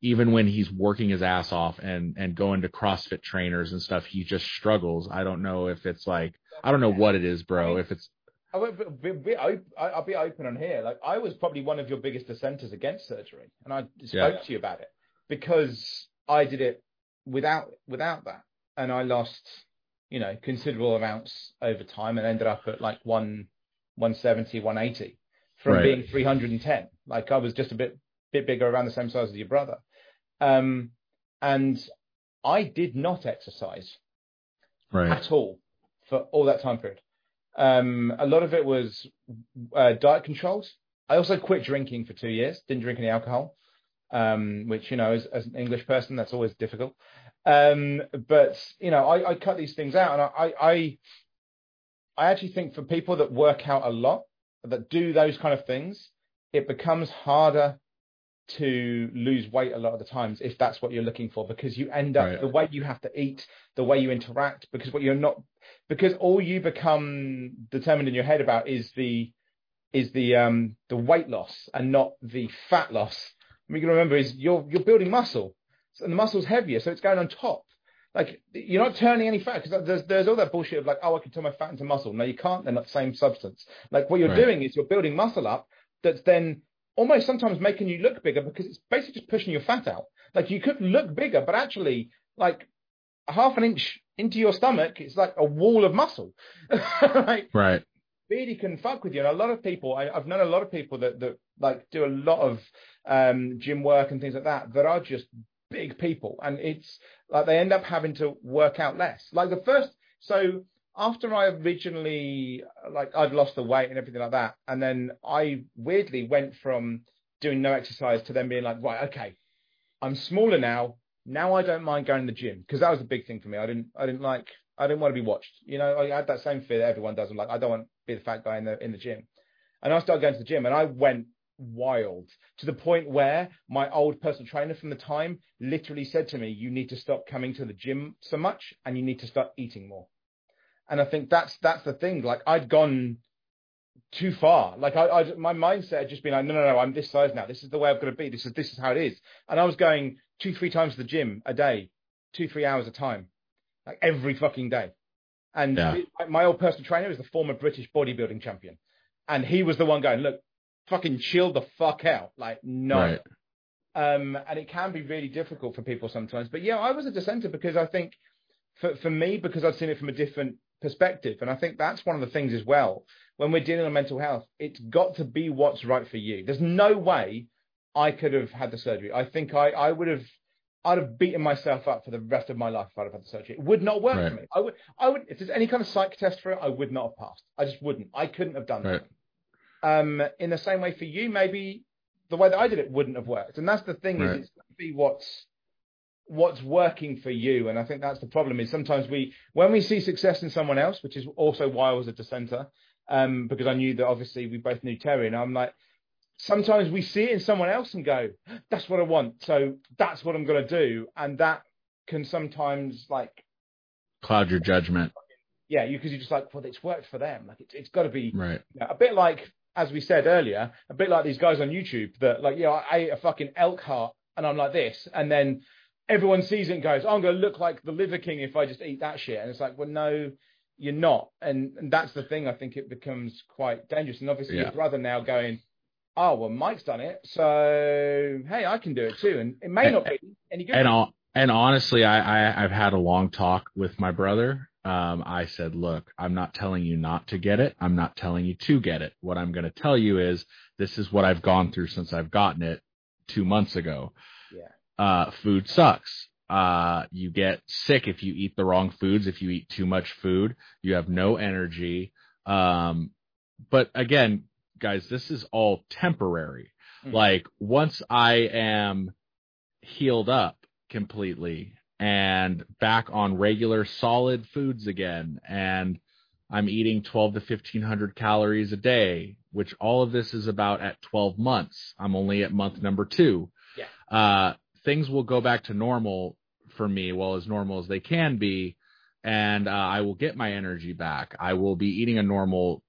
even when he's working his ass off and and going to CrossFit trainers and stuff, he just struggles. I don't know if it's like I don't know what it is, bro. If it's I will be, be, I'll be open on here. Like I was probably one of your biggest dissenters against surgery, and I spoke Yeah. to you about it because I did it without without that, and I lost you know considerable amounts over time, and ended up at like one 170, 180 from Right. being 310. Like I was just a bit bit bigger, around the same size as your brother. Um, and I did not exercise Right. at all for all that time period. Um, a lot of it was uh, diet controls. I also quit drinking for two years. Didn't drink any alcohol, um, which you know, as, as an English person, that's always difficult. Um, but you know, I, I cut these things out, and I, I, I actually think for people that work out a lot, that do those kind of things, it becomes harder to lose weight a lot of the times if that's what you're looking for because you end up Right. the way you have to eat the way you interact because what you're not because all you become determined in your head about is the is the um the weight loss and not the fat loss you got to remember is you're you're building muscle and the muscle's heavier so it's going on top like you're not turning any fat because there's there's all that bullshit of like oh I can turn my fat into muscle no you can't they're not the same substance like what you're Right. doing is you're building muscle up that's then almost sometimes making you look bigger because it's basically just pushing your fat out. Like you could look bigger, but actually, like half an inch into your stomach, it's like a wall of muscle. like Right. really can fuck with you. And a lot of people, I, I've known a lot of people that that like do a lot of um, gym work and things like that that are just big people, and it's like they end up having to work out less. Like the first, so after I originally like I'd lost the weight and everything like that, and then I weirdly went from doing no exercise to then being like, right, okay, I'm smaller now. Now I don't mind going to the gym because that was the big thing for me. I didn't, I didn't like, I didn't want to be watched. You know, I had that same fear that everyone does. I'm like, I don't want to be the fat guy in the in the gym. And I started going to the gym, and I went wild to the point where my old personal trainer from the time literally said to me, "You need to stop coming to the gym so much, and you need to start eating more." And I think that's that's the thing. Like I'd gone too far. Like I, I my mindset had just been like, no, no, no, I'm this size now. This is the way I've got to be. This is this is how it is. And I was going two, three times to the gym a day, two, three hours a time, like every fucking day. And Yeah. my old personal trainer is the former British bodybuilding champion, and he was the one going, look, fucking chill the fuck out. Like no. Right. Um, and it can be really difficult for people sometimes. But yeah, I was a dissenter because I think for for me, because I've seen it from a different perspective, and I think that's one of the things as well. When we're dealing with mental health, it's got to be what's right for you. There's no way I could have had the surgery. I think I I would have. I'd have beaten myself up for the rest of my life if I'd have had the surgery. It would not work Right. for me. I would, I would, if there's any kind of psych test for it, I would not have passed. I just wouldn't. I couldn't have done Right. that. Um, in the same way for you, maybe the way that I did it wouldn't have worked. And that's the thing Right. is it's got to be what's what's working for you. And I think that's the problem is sometimes we when we see success in someone else, which is also why I was a dissenter, um, because I knew that obviously we both knew Terry, and I'm like, sometimes we see it in someone else and go, that's what I want, so that's what I'm gonna do, and that can sometimes like Cloud your judgment. yeah, you because you're just like, well, it's worked for them, like it's it's got to be Right. yeah, a bit like, as we said earlier, a bit like these guys on YouTube that, like, you know, I ate a fucking elk heart and I'm like this. And then everyone sees it and goes, oh, I'm going to look like the Liver King if I just eat that shit. And it's like, well, no, you're not. And, and that's the thing. I think it becomes quite dangerous. And obviously, Yeah. your brother now going, oh, well, Mike's done it. So, hey, I can do it too. And it may And- not be any good. And and honestly, I, I I've had a long talk with my brother. Um, I said, look, I'm not telling you not to get it. I'm not telling you to get it. What I'm going to tell you is this is what I've gone through since I've gotten it two months ago. Yeah. Uh, food sucks. Uh, you get sick if you eat the wrong foods. If you eat too much food, you have no energy. Um, but again, guys, this is all temporary. Mm. Like once I am healed up completely and back on regular solid foods again and I'm eating 12 to 1500 calories a day, which all of this is about at 12 months. I'm only at month number 2. Yeah. Uh things will go back to normal for me, well as normal as they can be and uh, I will get my energy back. I will be eating a normal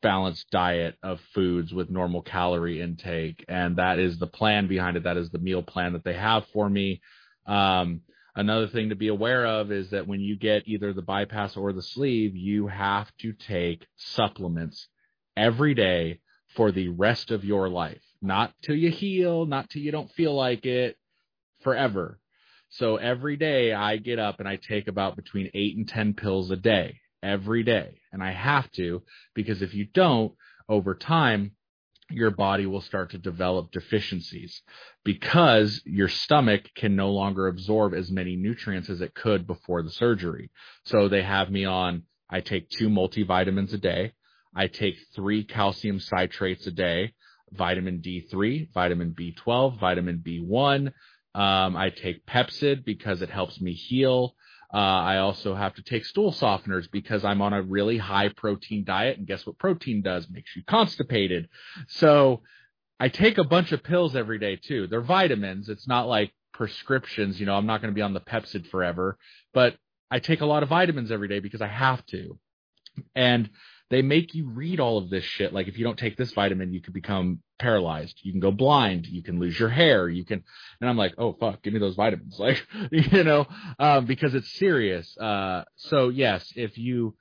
balanced diet of foods with normal calorie intake and that is the plan behind it that is the meal plan that they have for me um, another thing to be aware of is that when you get either the bypass or the sleeve you have to take supplements every day for the rest of your life not till you heal not till you don't feel like it forever so every day i get up and i take about between 8 and 10 pills a day every day. And I have to because if you don't, over time, your body will start to develop deficiencies because your stomach can no longer absorb as many nutrients as it could before the surgery. So they have me on, I take two multivitamins a day. I take three calcium citrates a day, vitamin D3, vitamin B12, vitamin B1. Um, I take Pepcid because it helps me heal. Uh, I also have to take stool softeners because I'm on a really high protein diet. And guess what protein does? Makes you constipated. So I take a bunch of pills every day too. They're vitamins. It's not like prescriptions. You know, I'm not going to be on the Pepcid forever, but I take a lot of vitamins every day because I have to. And they make you read all of this shit. Like if you don't take this vitamin, you could become paralyzed. You can go blind. You can lose your hair. You can, and I'm like, oh fuck, give me those vitamins. Like, you know, um, because it's serious. Uh, so yes, if you,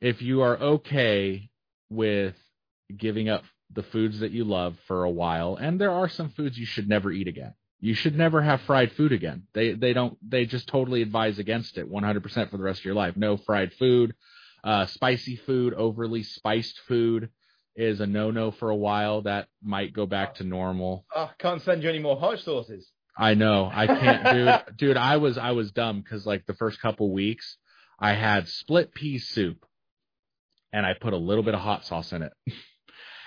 if you are okay with giving up the foods that you love for a while, and there are some foods you should never eat again. You should never have fried food again. They they don't they just totally advise against it 100% for the rest of your life. No fried food. Uh, spicy food, overly spiced food is a no-no for a while. That might go back to normal. I oh, can't send you any more hot sauces. I know. I can't, dude. dude, I was I was dumb because like the first couple weeks, I had split pea soup, and I put a little bit of hot sauce in it,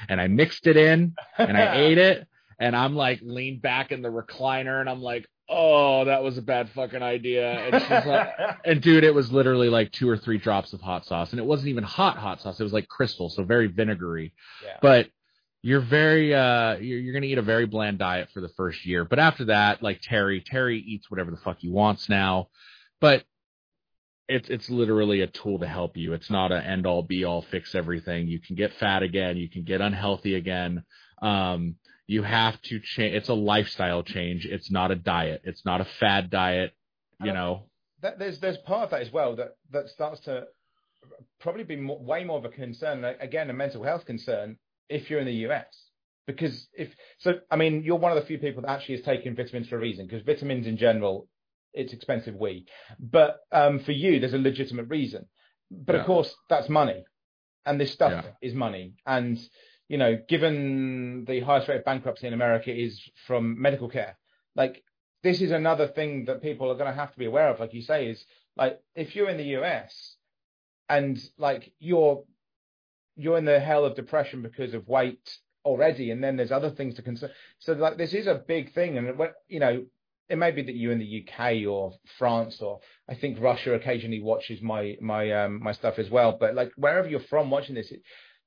and I mixed it in, and I ate it, and I'm like leaned back in the recliner, and I'm like, oh, that was a bad fucking idea. And like, and dude, it was literally like two or three drops of hot sauce, and it wasn't even hot hot sauce. It was like crystal, so very vinegary. Yeah. But you're very uh you're, you're gonna eat a very bland diet for the first year. But after that, like Terry, Terry eats whatever the fuck he wants now. But it's it's literally a tool to help you. It's not an end all be all fix everything. You can get fat again. You can get unhealthy again. Um, you have to change. It's a lifestyle change. It's not a diet. It's not a fad diet. You and know. That, there's there's part of that as well that that starts to probably be more, way more of a concern. Again, a mental health concern if you're in the US. Because if so, I mean, you're one of the few people that actually is taking vitamins for a reason. Because vitamins in general, it's expensive. We, but um, for you, there's a legitimate reason. But yeah. of course, that's money, and this stuff yeah. is money. And you know, given the highest rate of bankruptcy in America is from medical care, like this is another thing that people are going to have to be aware of. Like you say, is like if you're in the US and like you're you're in the hell of depression because of weight already, and then there's other things to consider. So like this is a big thing, and what you know it may be that you're in the UK or France or I think Russia occasionally watches my my um, my stuff as well. But like wherever you're from watching this, it,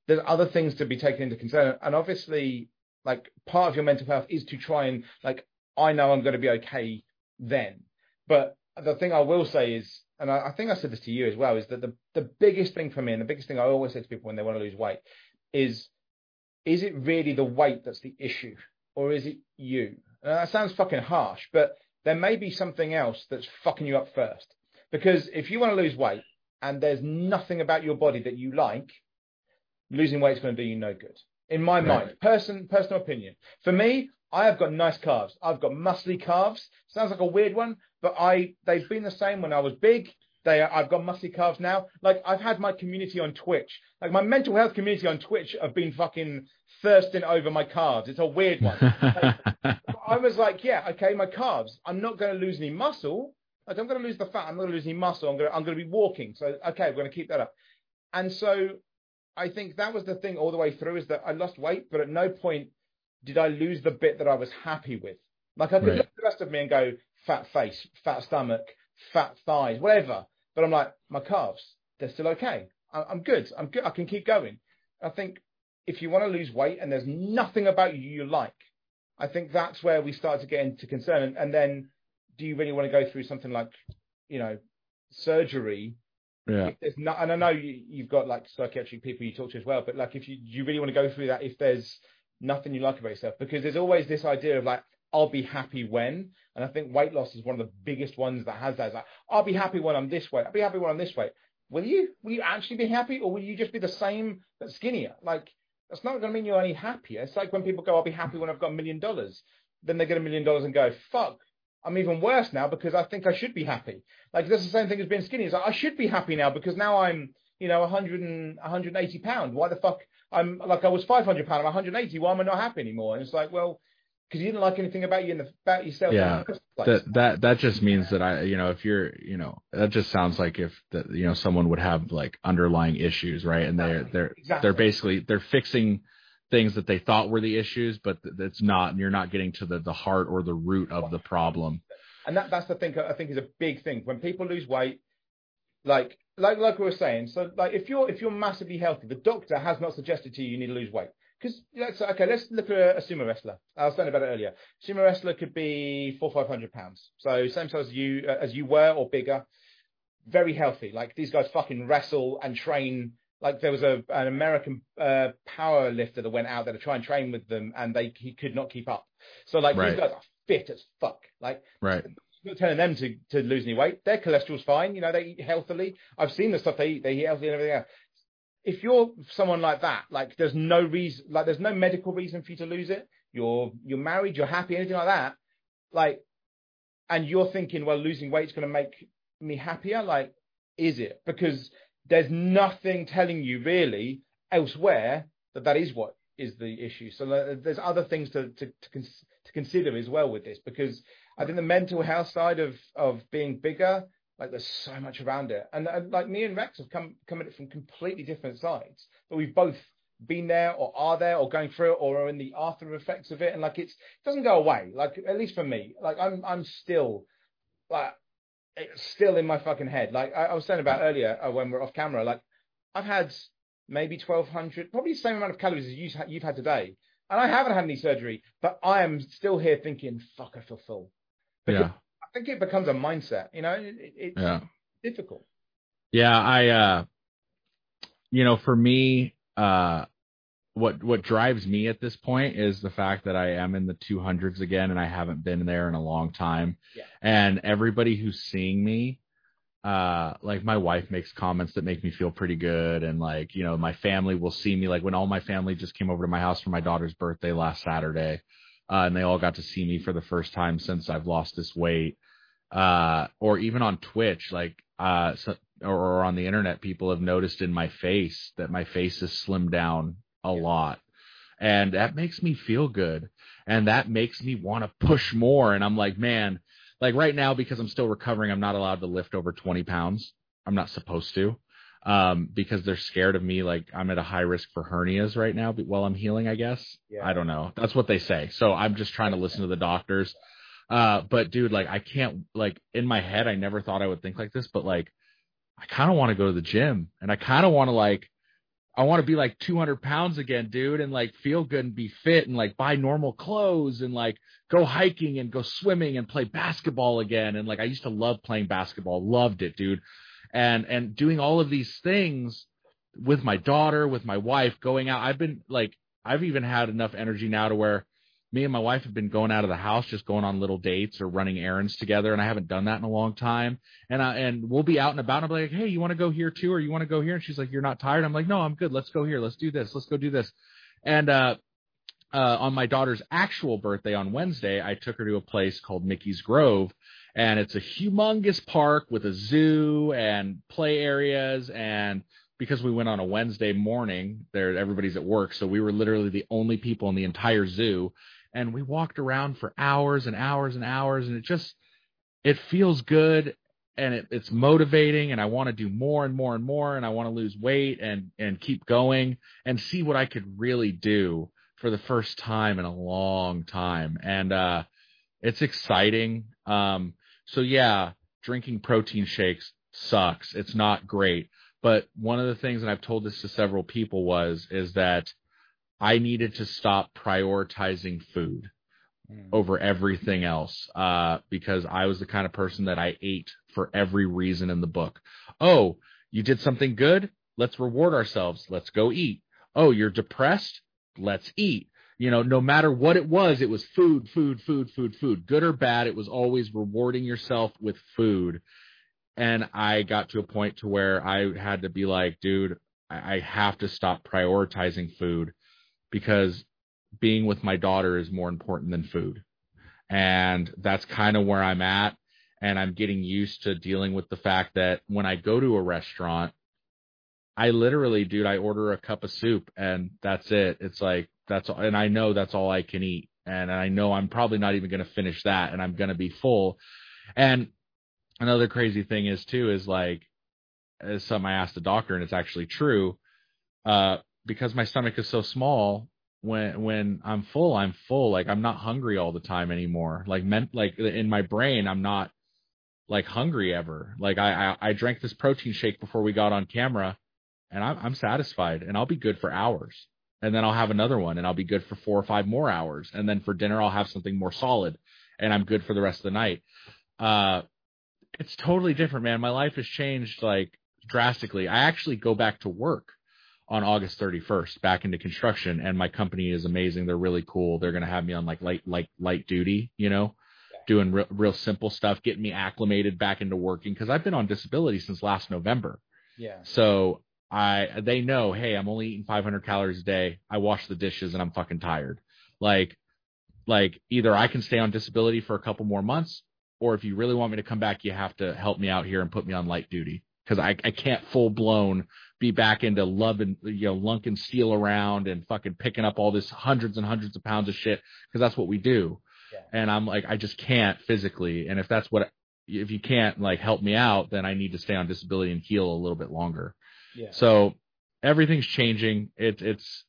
there's other things to be taken into concern. And obviously, like part of your mental health is to try and like, I know I'm going to be okay then. But the thing I will say is, and I, I think I said this to you as well, is that the, the biggest thing for me and the biggest thing I always say to people when they want to lose weight is, is it really the weight that's the issue or is it you? And that sounds fucking harsh, but there may be something else that's fucking you up first. Because if you want to lose weight and there's nothing about your body that you like, losing weight is going to do you no good. In my right. mind, person personal opinion. For me, I have got nice calves. I've got muscly calves. Sounds like a weird one, but I they've been the same when I was big. They I've got muscly calves now. Like I've had my community on Twitch, like my mental health community on Twitch have been fucking thirsting over my calves. It's a weird one. like, I was like, yeah, okay, my calves. I'm not going to lose any muscle. Like I'm going to lose the fat. I'm not going to lose any muscle. I'm going to I'm going to be walking. So okay, we're going to keep that up. And so I think that was the thing all the way through is that I lost weight, but at no point did I lose the bit that I was happy with. Like I could right. look at the rest of me and go, fat face, fat stomach, fat thighs, whatever. But I'm like, my calves, they're still okay. I'm good. I'm good. I can keep going. I think if you want to lose weight and there's nothing about you you like, I think that's where we start to get into concern. And, and then do you really want to go through something like, you know, surgery yeah. If not, and I know you, have got like psychiatric people you talk to as well, but like if you you really want to go through that, if there's nothing you like about yourself, because there's always this idea of like I'll be happy when, and I think weight loss is one of the biggest ones that has that. It's like I'll be happy when I'm this way. I'll be happy when I'm this way. Will you? Will you actually be happy, or will you just be the same but skinnier? Like that's not going to mean you're any happier. It's like when people go, "I'll be happy when I've got a million dollars." Then they get a million dollars and go, "Fuck, I'm even worse now because I think I should be happy. Like that's the same thing as being skinny. It's like I should be happy now because now I'm you know, 100 and 180 pound. Why the fuck? I'm like, I was 500 pound. I'm 180. Why am I not happy anymore? And it's like, well, because you didn't like anything about you in the about yourself. Yeah, that that that just means that I, you know, if you're, you know, that just sounds like if that, you know, someone would have like underlying issues, right? And they're they're Exactly. they're basically they're fixing things that they thought were the issues, but it's not, and you're not getting to the the heart or the root of the problem. and that that's the thing I think is a big thing when people lose weight. Like like like we were saying, so like if you're if you're massively healthy, the doctor has not suggested to you you need to lose weight. Because let's okay, let's look at a, a sumo wrestler. I was saying about it earlier. Sumo wrestler could be four five hundred pounds, so same size as you uh, as you were or bigger. Very healthy. Like these guys fucking wrestle and train. Like there was a an American uh, power lifter that went out there to try and train with them, and they he could not keep up. So like Right. these guys are fit as fuck. Like Right. not telling them to, to lose any weight. Their cholesterol's fine. You know, they eat healthily. I've seen the stuff they eat. They eat healthy and everything else. If you're someone like that, like there's no reason, like there's no medical reason for you to lose it. You're you're married, you're happy, anything like that. Like, and you're thinking, well, losing weight's going to make me happier. Like, is it? Because there's nothing telling you really elsewhere that that is what is the issue. So like, there's other things to to to, cons- to consider as well with this because I think the mental health side of of being bigger, like there's so much around it, and, and like me and Rex have come come at it from completely different sides, but we've both been there or are there or going through it or are in the after effects of it, and like it's it doesn't go away. Like at least for me, like I'm I'm still like it's still in my fucking head. Like I, I was saying about earlier uh, when we're off camera, like I've had maybe 1200, probably the same amount of calories as you, you've had today. And I haven't had any surgery, but I am still here thinking, fuck, I feel full. Because Yeah. I think it becomes a mindset, you know, it, it, it's Yeah. difficult. Yeah, I uh you know, for me, uh what what drives me at this point is the fact that I am in the 200s again and I haven't been there in a long time. Yeah. And everybody who's seeing me uh like my wife makes comments that make me feel pretty good and like, you know, my family will see me like when all my family just came over to my house for my daughter's birthday last Saturday. Uh, and they all got to see me for the first time since I've lost this weight. Uh, or even on Twitch, like, uh, so, or, or on the internet, people have noticed in my face that my face is slimmed down a Yeah. lot. And that makes me feel good. And that makes me want to push more. And I'm like, man, like right now, because I'm still recovering, I'm not allowed to lift over 20 pounds. I'm not supposed to. Um, because they're scared of me. Like I'm at a high risk for hernias right now but while I'm healing, I guess. Yeah. I don't know. That's what they say. So I'm just trying to listen to the doctors. Uh, but dude, like I can't, like in my head, I never thought I would think like this, but like, I kind of want to go to the gym and I kind of want to like, I want to be like 200 pounds again, dude, and like feel good and be fit and like buy normal clothes and like go hiking and go swimming and play basketball again. And like, I used to love playing basketball, loved it, dude. And, and doing all of these things with my daughter, with my wife, going out. I've been like, I've even had enough energy now to where me and my wife have been going out of the house, just going on little dates or running errands together. And I haven't done that in a long time. And I, and we'll be out and about and be like, Hey, you want to go here too? Or you want to go here? And she's like, you're not tired. I'm like, no, I'm good. Let's go here. Let's do this. Let's go do this. And, uh, uh, on my daughter's actual birthday on Wednesday, I took her to a place called Micke's Grove, and it's a humongous park with a zoo and play areas. And because we went on a Wednesday morning, there everybody's at work, so we were literally the only people in the entire zoo, and we walked around for hours and hours and hours, and it just it feels good and it, it's motivating and I want to do more and more and more and I want to lose weight and and keep going and see what I could really do for the first time in a long time. And uh it's exciting. Um so yeah drinking protein shakes sucks. It's not great. But one of the things and I've told this to several people was is that I needed to stop prioritizing food over everything else uh, because I was the kind of person that I ate for every reason in the book. Oh, you did something good? Let's reward ourselves. Let's go eat. Oh, you're depressed? Let's eat. You know, no matter what it was, it was food, food, food, food, food. Good or bad, it was always rewarding yourself with food. And I got to a point to where I had to be like, dude, I I have to stop prioritizing food because being with my daughter is more important than food. And that's kind of where I'm at. And I'm getting used to dealing with the fact that when I go to a restaurant, I literally, dude, I order a cup of soup and that's it. It's like that's all, and I know that's all I can eat, and I know I'm probably not even going to finish that, and I'm going to be full. And another crazy thing is too is like, as something I asked the doctor, and it's actually true. Uh, because my stomach is so small, when when I'm full, I'm full. Like I'm not hungry all the time anymore. Like meant like in my brain, I'm not like hungry ever. Like I, I I drank this protein shake before we got on camera, and I'm I'm satisfied, and I'll be good for hours. And then I'll have another one, and I'll be good for four or five more hours. And then for dinner, I'll have something more solid, and I'm good for the rest of the night. Uh, it's totally different, man. My life has changed like drastically. I actually go back to work on August 31st back into construction and my company is amazing. They're really cool. They're going to have me on like light, light, light duty, you know, doing real, real simple stuff, getting me acclimated back into working because I've been on disability since last November. Yeah. So I, they know, hey, I'm only eating 500 calories a day. I wash the dishes and I'm fucking tired. Like, like either I can stay on disability for a couple more months, or if you really want me to come back, you have to help me out here and put me on light duty because I, I can't full blown be back into loving, you know, lunking steel around and fucking picking up all this hundreds and hundreds of pounds of shit because that's what we do. Yeah. And I'm like, I just can't physically. And if that's what, if you can't like help me out, then I need to stay on disability and heal a little bit longer. Yeah. So everything's changing. It, it's,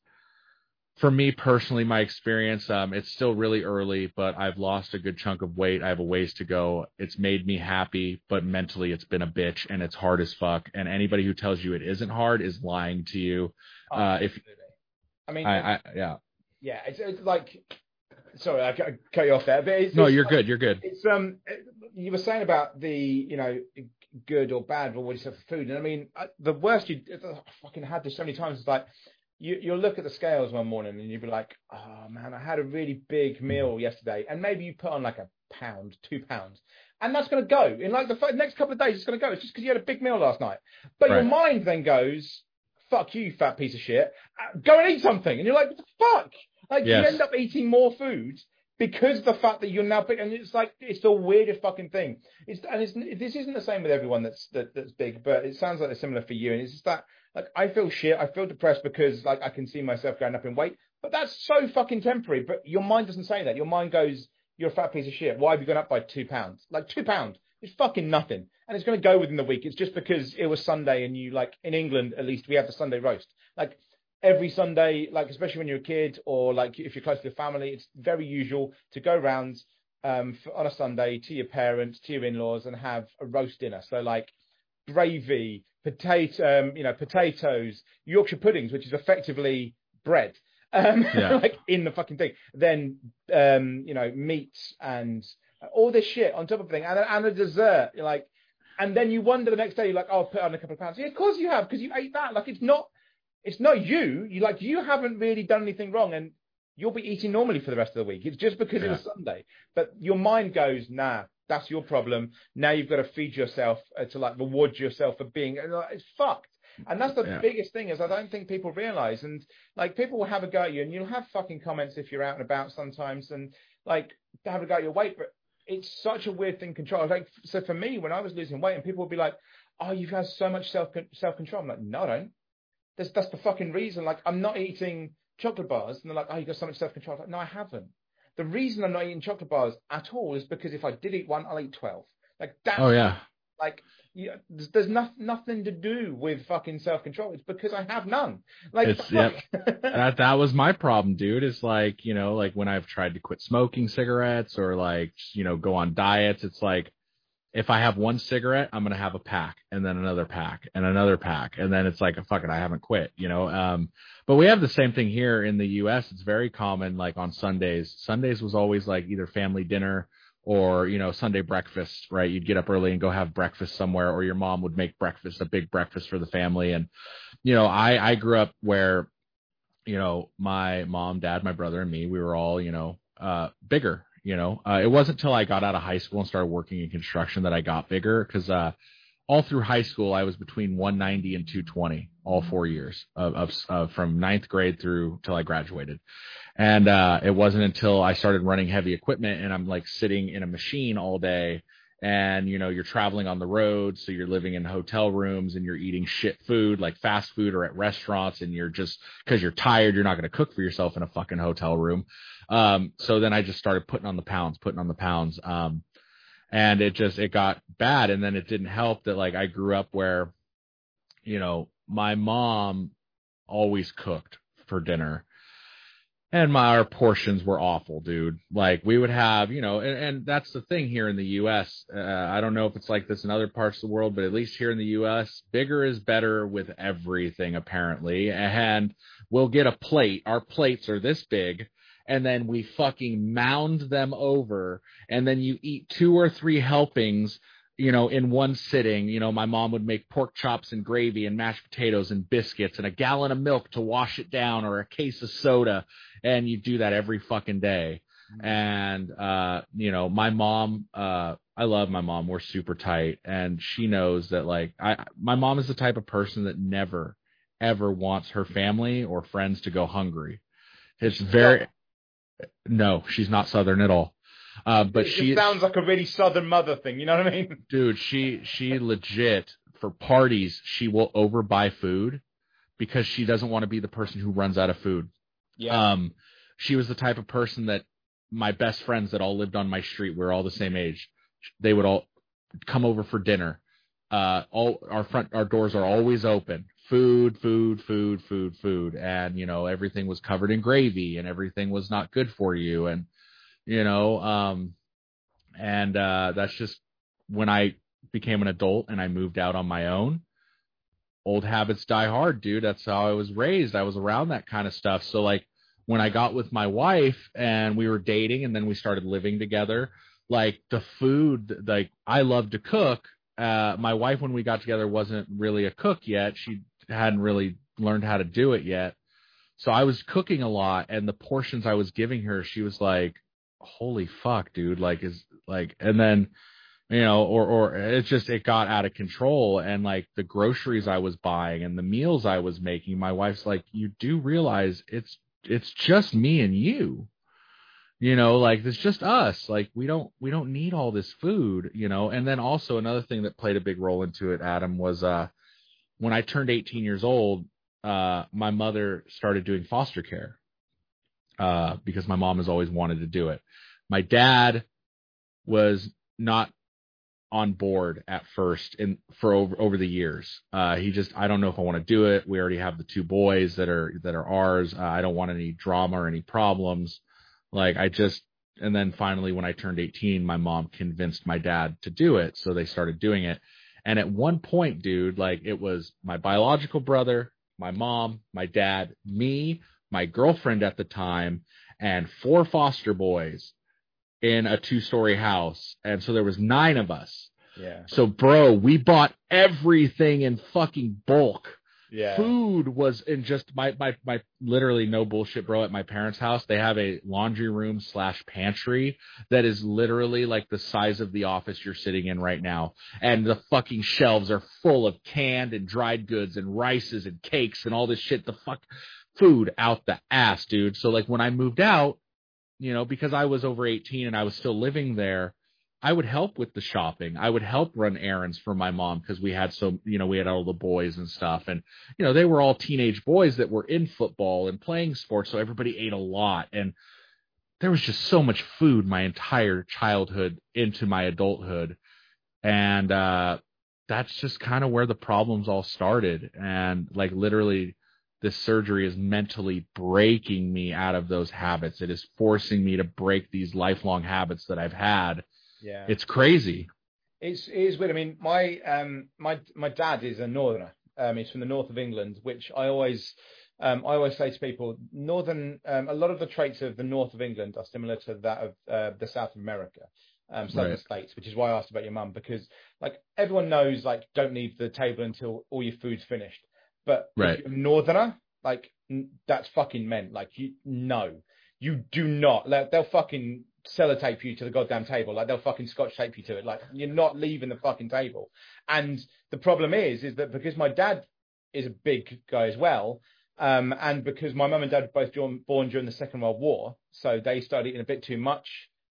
for me personally, my experience, um, it's still really early, but I've lost a good chunk of weight. I have a ways to go. It's made me happy, but mentally it's been a bitch and it's hard as fuck. And anybody who tells you it isn't hard is lying to you. Oh, Uh, if. I mean, I, I, yeah, yeah, it's, it's like, sorry, I cut- cut you off there, but it's, no, you're like- good. You're good. It's um, you were saying about the you know good or bad or what you said for food, and I mean I- the worst you I fucking had this so many times. is like you you'll look at the scales one morning and you'll be like, oh man, I had a really big meal yesterday, and maybe you put on like a pound, two pounds. And that's going to go in like the f- next couple of days. It's going to go. It's just because you had a big meal last night. But your mind then goes, "Fuck you, fat piece of shit. Uh, Go and eat something." And you're like, "What the fuck?" Like Yes. you end up eating more food because the fact that you're now big, and it's like it's the weirdest fucking thing. It's and it's this isn't the same with everyone that's that, that's big, but it sounds like it's similar for you. And it's just that like I feel shit, I feel depressed because like I can see myself going up in weight, but that's so fucking temporary. But your mind doesn't say that. Your mind goes, "You're a fat piece of shit. Why have you gone up by two pounds? Like two pounds." It's fucking nothing, and it's going to go within the week. It's just because it was Sunday, and you like in England at least we have the Sunday roast. Like every Sunday, like especially when you're a kid or like if you're close to your family, it's very usual to go round um, for, on a Sunday to your parents, to your in-laws, and have a roast dinner. So like gravy, potato, um, you know, potatoes, Yorkshire puddings, which is effectively bread, um, Yeah. like in the fucking thing. Then um, you know, meats and all this shit on top of everything, and, and a dessert. You're like, and then you wonder the next day, you're like, oh, I'll put on a couple of pounds. Yeah, of course you have, because you ate that. Like it's not, it's not you. You like you haven't really done anything wrong, and you'll be eating normally for the rest of the week. It's just because it was Sunday. But your mind goes, nah, that's your problem. Now you've got to feed yourself uh, to like reward yourself for being. and, like, It's fucked. And that's the Yeah. biggest thing is I don't think people realize. And like people will have a go at you, and you'll have fucking comments if you're out and about sometimes, and like have a go at your weight. But it's such a weird thing control. Like so for me, when I was losing weight, and people would be like, "Oh, you've had so much self self control." I'm like, "No, I don't." That's that's the fucking reason. Like I'm not eating chocolate bars, and they're like, "Oh, you got so much self control." Like, no, I haven't. The reason I'm not eating chocolate bars at all is because if I did eat one, I'll eat twelve. Like that's Oh yeah. like you, there's, there's no, nothing to do with fucking self control. It's because I have none. Like It's- fuck. that that was my problem, dude. Is like you know, like when I've tried to quit smoking cigarettes or like you know go on diets, it's like if I have one cigarette, I'm gonna have a pack and then another pack and another pack, and then it's like fuck it, I haven't quit, you know. Um, but we have the same thing here in the U.S. It's very common, like on Sundays. Sundays was always like either family dinner or you know Sunday breakfast, right? You'd get up early and go have breakfast somewhere, or your mom would make breakfast, a big breakfast for the family, and you know, I I grew up where you know, my mom, dad, my brother, and me, we were all, you know, uh, bigger. You know, uh, it wasn't until I got out of high school and started working in construction that I got bigger because uh, all through high school I was between 190 and 220 all four years of, of uh, from ninth grade through till I graduated. And uh, it wasn't until I started running heavy equipment and I'm like sitting in a machine all day and you know you're traveling on the road so you're living in hotel rooms and you're eating shit food like fast food or at restaurants and you're just because you're tired you're not going to cook for yourself in a fucking hotel room um so then i just started putting on the pounds putting on the pounds um and it just it got bad and then it didn't help that like i grew up where you know my mom always cooked for dinner and my our portions were awful, dude. Like we would have, you know, and, and that's the thing here in the U.S. Uh, I don't know if it's like this in other parts of the world, but at least here in the U.S., bigger is better with everything apparently. And we'll get a plate. Our plates are this big, and then we fucking mound them over, and then you eat two or three helpings you know, in one sitting, you know, my mom would make pork chops and gravy and mashed potatoes and biscuits and a gallon of milk to wash it down or a case of soda. And you do that every fucking day. Mm-hmm. And, uh, you know, my mom, uh, I love my mom. We're super tight. And she knows that, like, I, my mom is the type of person that never, ever wants her family or friends to go hungry. It's very, no, she's not Southern at all. Uh, but it she sounds like a really southern mother thing. You know what I mean? Dude, she she legit for parties she will overbuy food because she doesn't want to be the person who runs out of food. Yeah. Um, she was the type of person that my best friends that all lived on my street, we are all the same age. They would all come over for dinner. Uh, all our front our doors are always open. Food, food, food, food, food, and you know everything was covered in gravy, and everything was not good for you, and you know um and uh that's just when i became an adult and i moved out on my own. Old habits die hard dude. That's how i was raised. I was around that kind of stuff. So like when i got with my wife and we were dating and then we started living together like the food like i love to cook. Uh my wife when we got together wasn't really a cook yet. She hadn't really learned how to do it yet so i was cooking a lot and the portions i was giving her she was like holy fuck, dude, like is like, and then, you know, or, or it's just, it got out of control. And like the groceries I was buying and the meals I was making, my wife's like, you do realize it's, it's just me and you, you know, like it's just us. Like we don't, we don't need all this food, you know? And then also another thing that played a big role into it, Adam, was, uh, when I turned 18 years old, uh, my mother started doing foster care uh, because my mom has always wanted to do it. My dad was not on board at first and for over over the years. Uh, he just I don't know if I want to do it. We already have the two boys that are that are ours. Uh, I don't want any drama or any problems. Like I just and then finally when I turned 18, my mom convinced my dad to do it, so they started doing it. And at one point, dude, like it was my biological brother, my mom, my dad, me, my girlfriend at the time, and four foster boys in a two story house. And so there was nine of us. Yeah. So bro, we bought everything in fucking bulk. Yeah. Food was in just my, my, my literally no bullshit, bro. At my parents' house, they have a laundry room slash pantry that is literally like the size of the office you're sitting in right now. And the fucking shelves are full of canned and dried goods and rices and cakes and all this shit. The fuck, food out the ass, dude. So like when I moved out, you know, because I was over 18 and I was still living there, I would help with the shopping. I would help run errands for my mom because we had so, you know, we had all the boys and stuff. And, you know, they were all teenage boys that were in football and playing sports. So everybody ate a lot. And there was just so much food my entire childhood into my adulthood. And, uh, that's just kind of where the problems all started. And like literally this surgery is mentally breaking me out of those habits. It is forcing me to break these lifelong habits that I've had. Yeah. It's crazy. It's it is weird. I mean, my um my my dad is a northerner. Um, he's from the north of England, which I always um I always say to people, northern um, a lot of the traits of the north of England are similar to that of uh, the south of America. Um, southern right. states, which is why I asked about your mum because like everyone knows like don't leave the table until all your food's finished. But right. if you're a northerner, like that's fucking meant. Like you no, you do not. Like, they'll fucking sellotape you to the goddamn table. Like they'll fucking scotch tape you to it. Like you're not leaving the fucking table. And the problem is, is that because my dad is a big guy as well, um, and because my mum and dad were both born during the Second World War, so they started eating a bit too much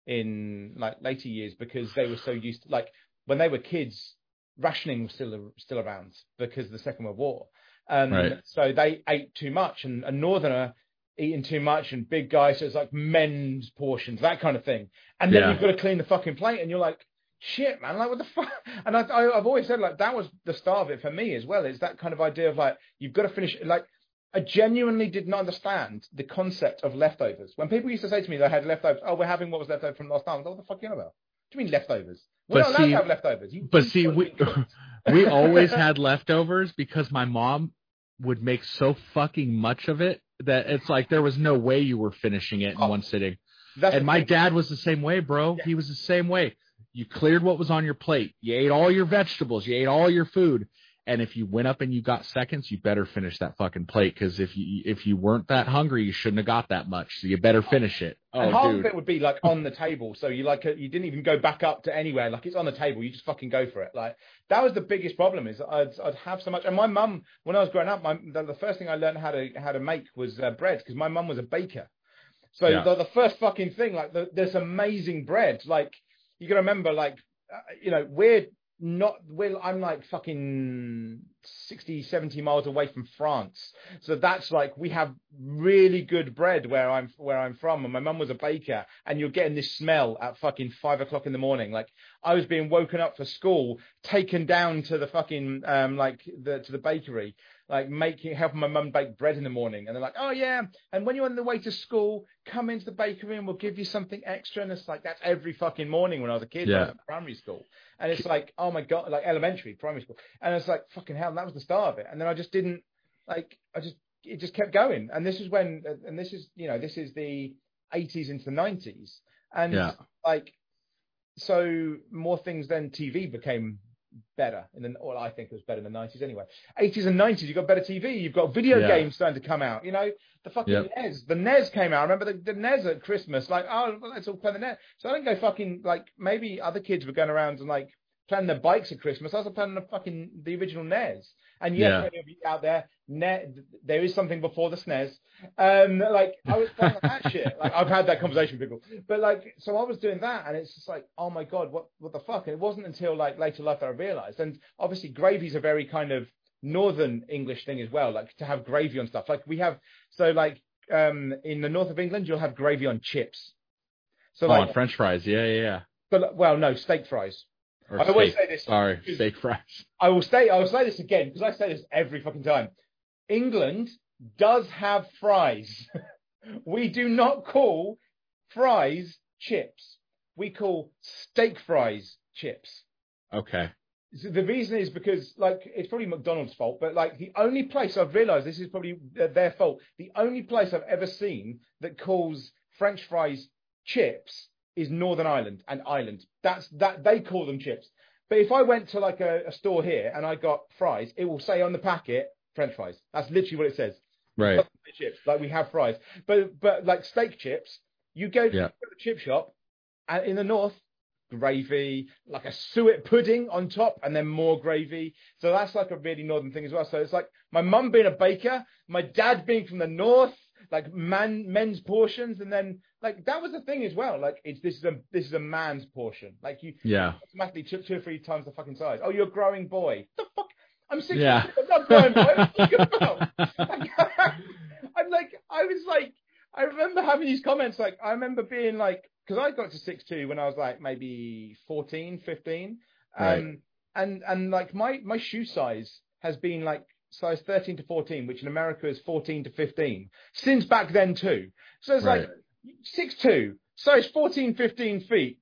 in like later years because they were so used to like when they were kids, rationing was still still around because of the Second World War. Um, Right. So they ate too much, and a northerner eating too much, and big guys, so it's like men's portions, that kind of thing. And then Yeah. you've got to clean the fucking plate, and you're like, shit, man, like what the fuck? And I, I, I've always said like that was the start of it for me as well. Is that kind of idea of like you've got to finish like. I genuinely did not understand the concept of leftovers. When people used to say to me they had leftovers, oh, we're having what was left over from last night. I was like, what the fuck you on about? What do you mean leftovers? We're But not allowed see- to have leftovers. You But eat see, we we always had leftovers because my mom would make so fucking much of it that it's like there was no way you were finishing it in Oh, one sitting. And my thing. dad was the same way, bro. Yeah. He was the same way. You cleared what was on your plate. You ate all your vegetables. You ate all your food. And if you went up and you got seconds, you better finish that fucking plate because if you if you weren't that hungry, you shouldn't have got that much. So you better finish it. and Oh, half dude. of it would be like on the table, so you like you didn't even go back up to anywhere. Like it's on the table, you just fucking go for it. Like that was the biggest problem is I'd I'd have so much. And my mum, when I was growing up, my the, the first thing I learned how to how to make was uh, bread because my mum was a baker. So Yeah. the, the first fucking thing, like the, this amazing bread, like you got to remember, like uh, you know we're not we're I'm like fucking 60 70 miles away from France so that's like we have really good bread where I'm where I'm from, and my mum was a baker, and you're getting this smell at fucking five o'clock in the morning. Like I was being woken up for school, taken down to the fucking um like the to the bakery, like making helping my mum bake bread in the morning, and they're like, oh yeah, and when you're on the way to school, come into the bakery and we'll give you something extra, and it's like that's every fucking morning when I was a kid, Yeah. primary school, and it's like oh my god, like elementary, primary school, and it's like fucking hell, and that was the start of it, and then I just didn't like I just it just kept going. And this is when, and this is, you know, this is the 80s into the 90s. And Yeah. like, so more things than TV became better. in the well, I think it was better in the 90s anyway. 80s and 90s, you've got better TV. You've got video Yeah. games starting to come out. You know, the fucking Yep. NES. The NES came out. I remember the, the NES at Christmas. Like, oh, well, let's all play the NES. So I didn't go fucking, like, maybe other kids were going around and, like, playing their bikes at Christmas. I was playing the fucking, the original NES. And yes, Yeah. of you out there, ne- there is something before the SNES. Um, like I was playing that shit. Like I've had that conversation with people, but like so I was doing that, and it's just like, oh my god, what what the fuck? And it wasn't until like later life that I realized. And obviously, gravy's a very kind of northern English thing as well. Like to have gravy on stuff. Like we have so like um in the north of England, you'll have gravy on chips. So Oh, like, on French fries. Yeah, yeah, yeah. but well, no steak fries. Or I always steak. say this. Sorry, steak fries. I will say I will say this again because I say this every fucking time. England does have fries. we do not call fries chips. We call steak fries chips. Okay. So the reason is because like it's probably McDonald's fault, but like the only place I've realised this is probably their fault. The only place I've ever seen that calls French fries chips is Northern Ireland and Ireland. That's that they call them chips. But if I went to like a, a store here and I got fries, it will say on the packet French fries. That's literally what it says. Right. Chips. Like we have fries, but but like steak chips, you go to Yeah. the chip shop, and in the north, gravy, like a suet pudding on top, and then more gravy. So that's like a really northern thing as well. So it's like my mum being a baker, my dad being from the north, like man men's portions, and then like that was the thing as well. Like it's this is a this is a man's portion. Like you Yeah. automatically took two or three times the fucking size. Oh, you're a growing boy. The fuck. I'm six. Yeah. I'm not growing. What are you talking about? I'm like, I was like, I remember having these comments. Like, I remember being like, because I got to six two when I was like maybe 14, 15. Um, Right. and and like my my shoe size has been like size 13 to 14, which in America is 14 to 15 since back then too. So it's like Right. six two, size 14, 15 feet.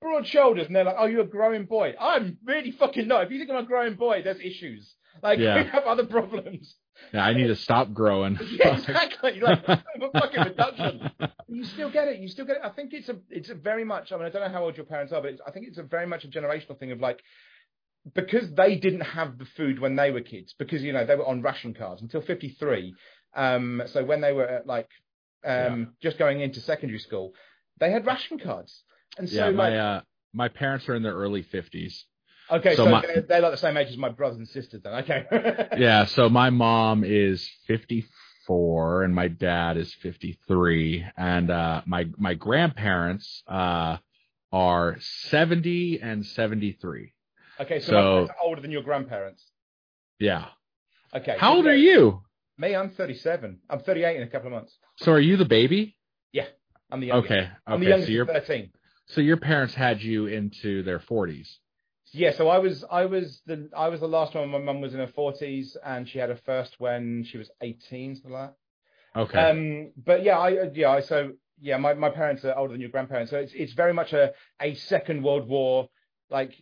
Broad shoulders, and they're like, "Oh, you're a growing boy." I'm really fucking not. If you think I'm a growing boy, there's issues. Like Yeah. we have other problems. Yeah, I need to stop growing. Yeah, exactly. Like a fucking reduction. You still get it. You still get it. I think it's a it's a very much. I mean, I don't know how old your parents are, but it's, I think it's a very much a generational thing of like because they didn't have the food when they were kids because you know they were on ration cards until 53. Um, so when they were at, like um just going into secondary school, they had ration cards. And so yeah, like, my uh, my parents are in their early fifties. okay, so, so my- they're, they're like the same age as my brothers and sisters then. Okay. Yeah, so my mom is 54 and my dad is 53 and uh my my grandparents uh are 70 and 73. Okay, so, So- older than your grandparents. Yeah. Okay. How so old are you? Me, I'm 37. I'm 38 in a couple of months. So are you the baby? Yeah, I'm the youngest. Okay. I'm the Okay. youngest So you're 13. So your parents had you into their 40s. Yeah, so I was I was the I was the last one. My mum was in her 40s and she had her first when she was 18, something like that. Okay. Um, but yeah, I yeah, I so yeah, my, my parents are older than your grandparents, so it's it's very much a a Second World War like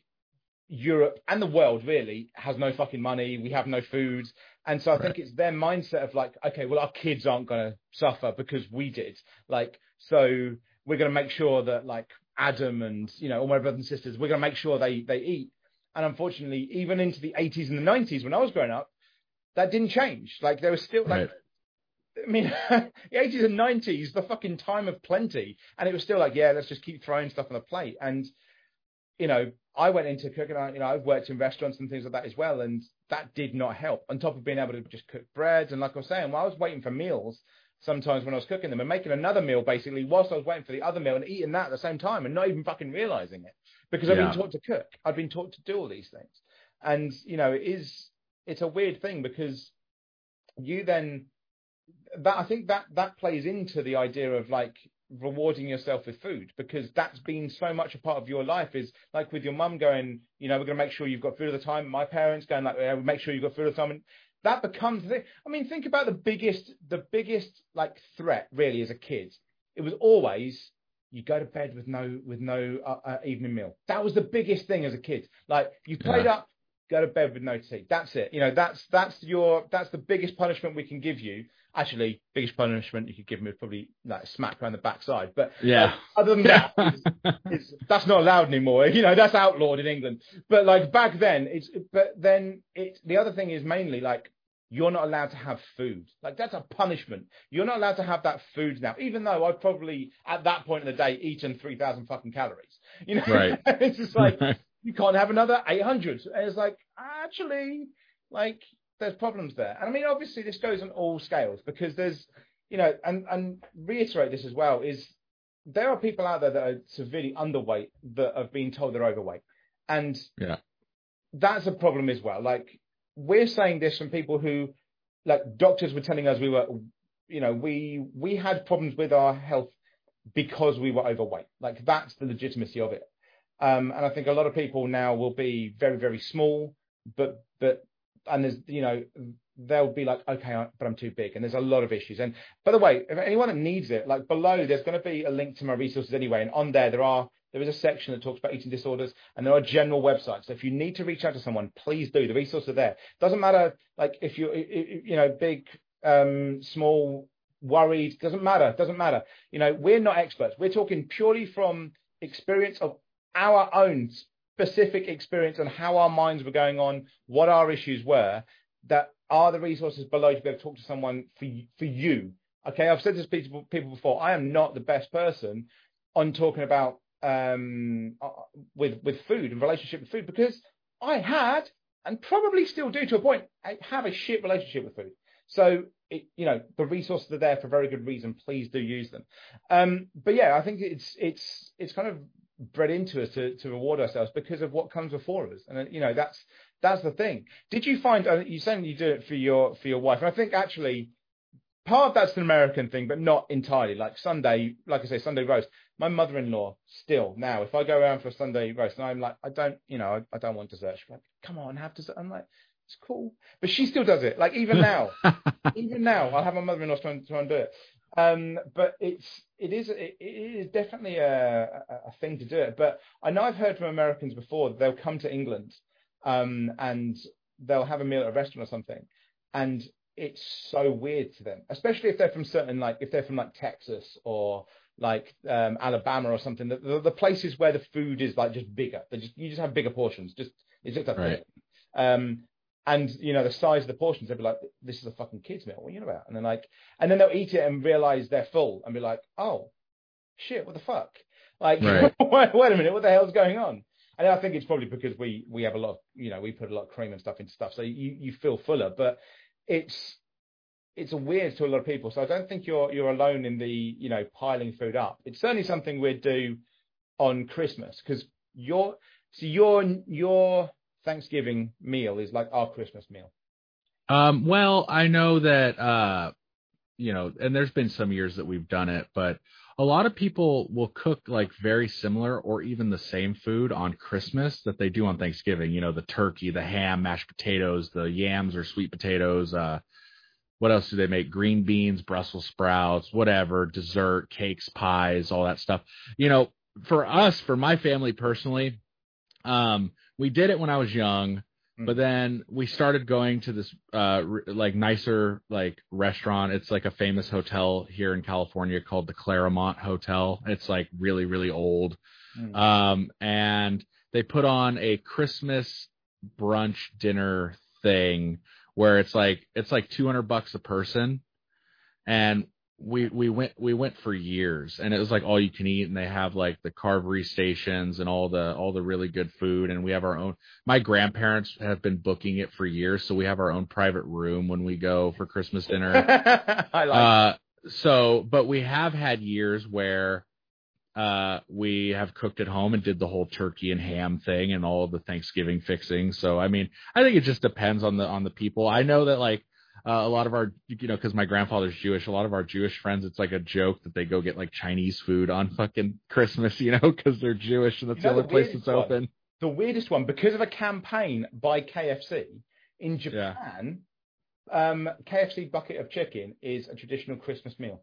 Europe and the world really has no fucking money. We have no food, and so I think it's their mindset of like, okay, well our kids aren't going to suffer because we did. Like, so we're going to make sure that like Adam and you know all my brothers and sisters, we're going to make sure they they eat. And unfortunately, even into the 80s and the 90s when I was growing up, that didn't change. Like there was still like Right. I mean, the 80s and 90s, the fucking time of plenty. And it was still like, yeah, let's just keep throwing stuff on the plate. And, you know, I went into cooking, I- you know, I've worked in restaurants and things like that as well. And that did not help. On top of being able to just cook breads. And like I was saying, while I was waiting for meals, sometimes when I was cooking them and making another meal basically whilst I was waiting for the other meal and eating that at the same time and not even fucking realizing it because I've Yeah. been taught to cook. I've been taught to do all these things. And, you know, it is, it's a weird thing because you then that I think that that plays into the idea of like rewarding yourself with food because that's been so much a part of your life is like with your mum going, you know, we're going to make sure you've got food all the time. My parents going like, yeah, we make sure you've got food all the time. And that becomes the thing. I mean, think about the biggest, the biggest like threat really as a kid. It was always you go to bed with no with no uh, uh, evening meal. That was the biggest thing as a kid. Like you played Yeah. up, go to bed with no tea. That's it. You know, that's that's your that's the biggest punishment we can give you. Actually, biggest punishment you could give me is probably like a smack around the backside. But Yeah. like, other than that, it's, it's, that's not allowed anymore. You know, that's outlawed in England. But like back then, it's but then it's the other thing is mainly like you're not allowed to have food. Like that's a punishment. You're not allowed to have that food now, even though I've probably at that point in the day eaten three thousand fucking calories. You know, Right. it's just like you can't have another 800. And it's like, actually, like, there's problems there. And I mean, obviously, this goes on all scales because there's, you know, and, and reiterate this as well is there are people out there that are severely underweight that have been told they're overweight. And Yeah. that's a problem as well. Like, we're saying this from people who, like, doctors were telling us we were, you know, we, we had problems with our health because we were overweight. Like, that's the legitimacy of it. Um, and I think a lot of people now will be very, very small, but but and there's you know they'll be like, okay, but I'm too big, and there's a lot of issues. And by the way, if anyone that needs it, like below, there's going to be a link to my resources anyway, and on there there are there is a section that talks about eating disorders, and there are general websites. So if you need to reach out to someone, please do. The resources are there. Doesn't matter like if you you know big, um, small, worried. Doesn't matter. Doesn't matter. You know, we're not experts. We're talking purely from experience of our own specific experience on how our minds were going on, what our issues were, that are the resources below to be able to talk to someone for for you. Okay, I've said this to people before. I am not the best person on talking about um, uh, with with food and relationship with food because I had and probably still do to a point. I have a shit relationship with food. So it, you know the resources are there for very good reason. Please do use them. Um, but yeah, I think it's it's it's kind of bred into us to, to reward ourselves because of what comes before us, and you know that's that's the thing. Did you find uh, you you do it for your for your wife? And I think actually part of that's an American thing, but not entirely. Like Sunday, like I say, Sunday roast. My mother-in-law still now, if I go around for a Sunday roast, and I'm like, I don't, you know, I, I don't want dessert. She's like, come on, have dessert. I'm like, it's cool, but she still does it. Like even now, even now, I'll have my mother-in-law try and, try and do it. Um, but it's it is it, it is definitely a, a, a thing to do it. But I know I've heard from Americans before they'll come to England um, and they'll have a meal at a restaurant or something, and it's so weird to them, especially if they're from certain like if they're from like Texas or like um, Alabama or something. The, the, the places where the food is like just bigger, they just you just have bigger portions. Just it's just a Right. thing. Um, and you know the size of the portions, They'd be like, "This is a fucking kids meal. What are you about?" And then like, and then they'll eat it and realize they're full and be like, "Oh, shit, what the fuck?" Like, Right. wait, wait a minute, what the hell's going on? And I think it's probably because we we have a lot, of, you know, we put a lot of cream and stuff into stuff, so you you feel fuller. But it's it's weird to a lot of people. So I don't think you're you're alone in the you know piling food up. It's certainly something we'd do on Christmas because your so your your Thanksgiving meal is like our Christmas meal. Um, well, I know that uh, you know, and there's been some years that we've done it, but a lot of people will cook like very similar or even the same food on Christmas that they do on Thanksgiving. You know, the turkey, the ham, mashed potatoes, the yams or sweet potatoes. Uh, what else do they make? Green beans, Brussels sprouts, whatever, dessert, cakes, pies, all that stuff. You know, for us, for my family personally, um, we did it when I was young. Mm. But then we started going to this uh r- like nicer like restaurant. It's like a famous hotel here in California called the Claremont Hotel. It's like really really old. Mm. Um and they put on a Christmas brunch dinner thing where it's like it's like 200 bucks a person and we we went we went for years and it was like all you can eat and they have like the carvery stations and all the all the really good food and we have our own my grandparents have been booking it for years so we have our own private room when we go for christmas dinner I like. uh so but we have had years where uh we have cooked at home and did the whole turkey and ham thing and all the thanksgiving fixing so i mean i think it just depends on the on the people i know that like uh, a lot of our, you know, because my grandfather's Jewish, a lot of our Jewish friends, it's like a joke that they go get like Chinese food on fucking Christmas, you know, because they're Jewish and that's You know the the only place that's one? open. the weirdest one because of a campaign by KFC in Japan. Um, KFC bucket of chicken is a traditional Christmas meal.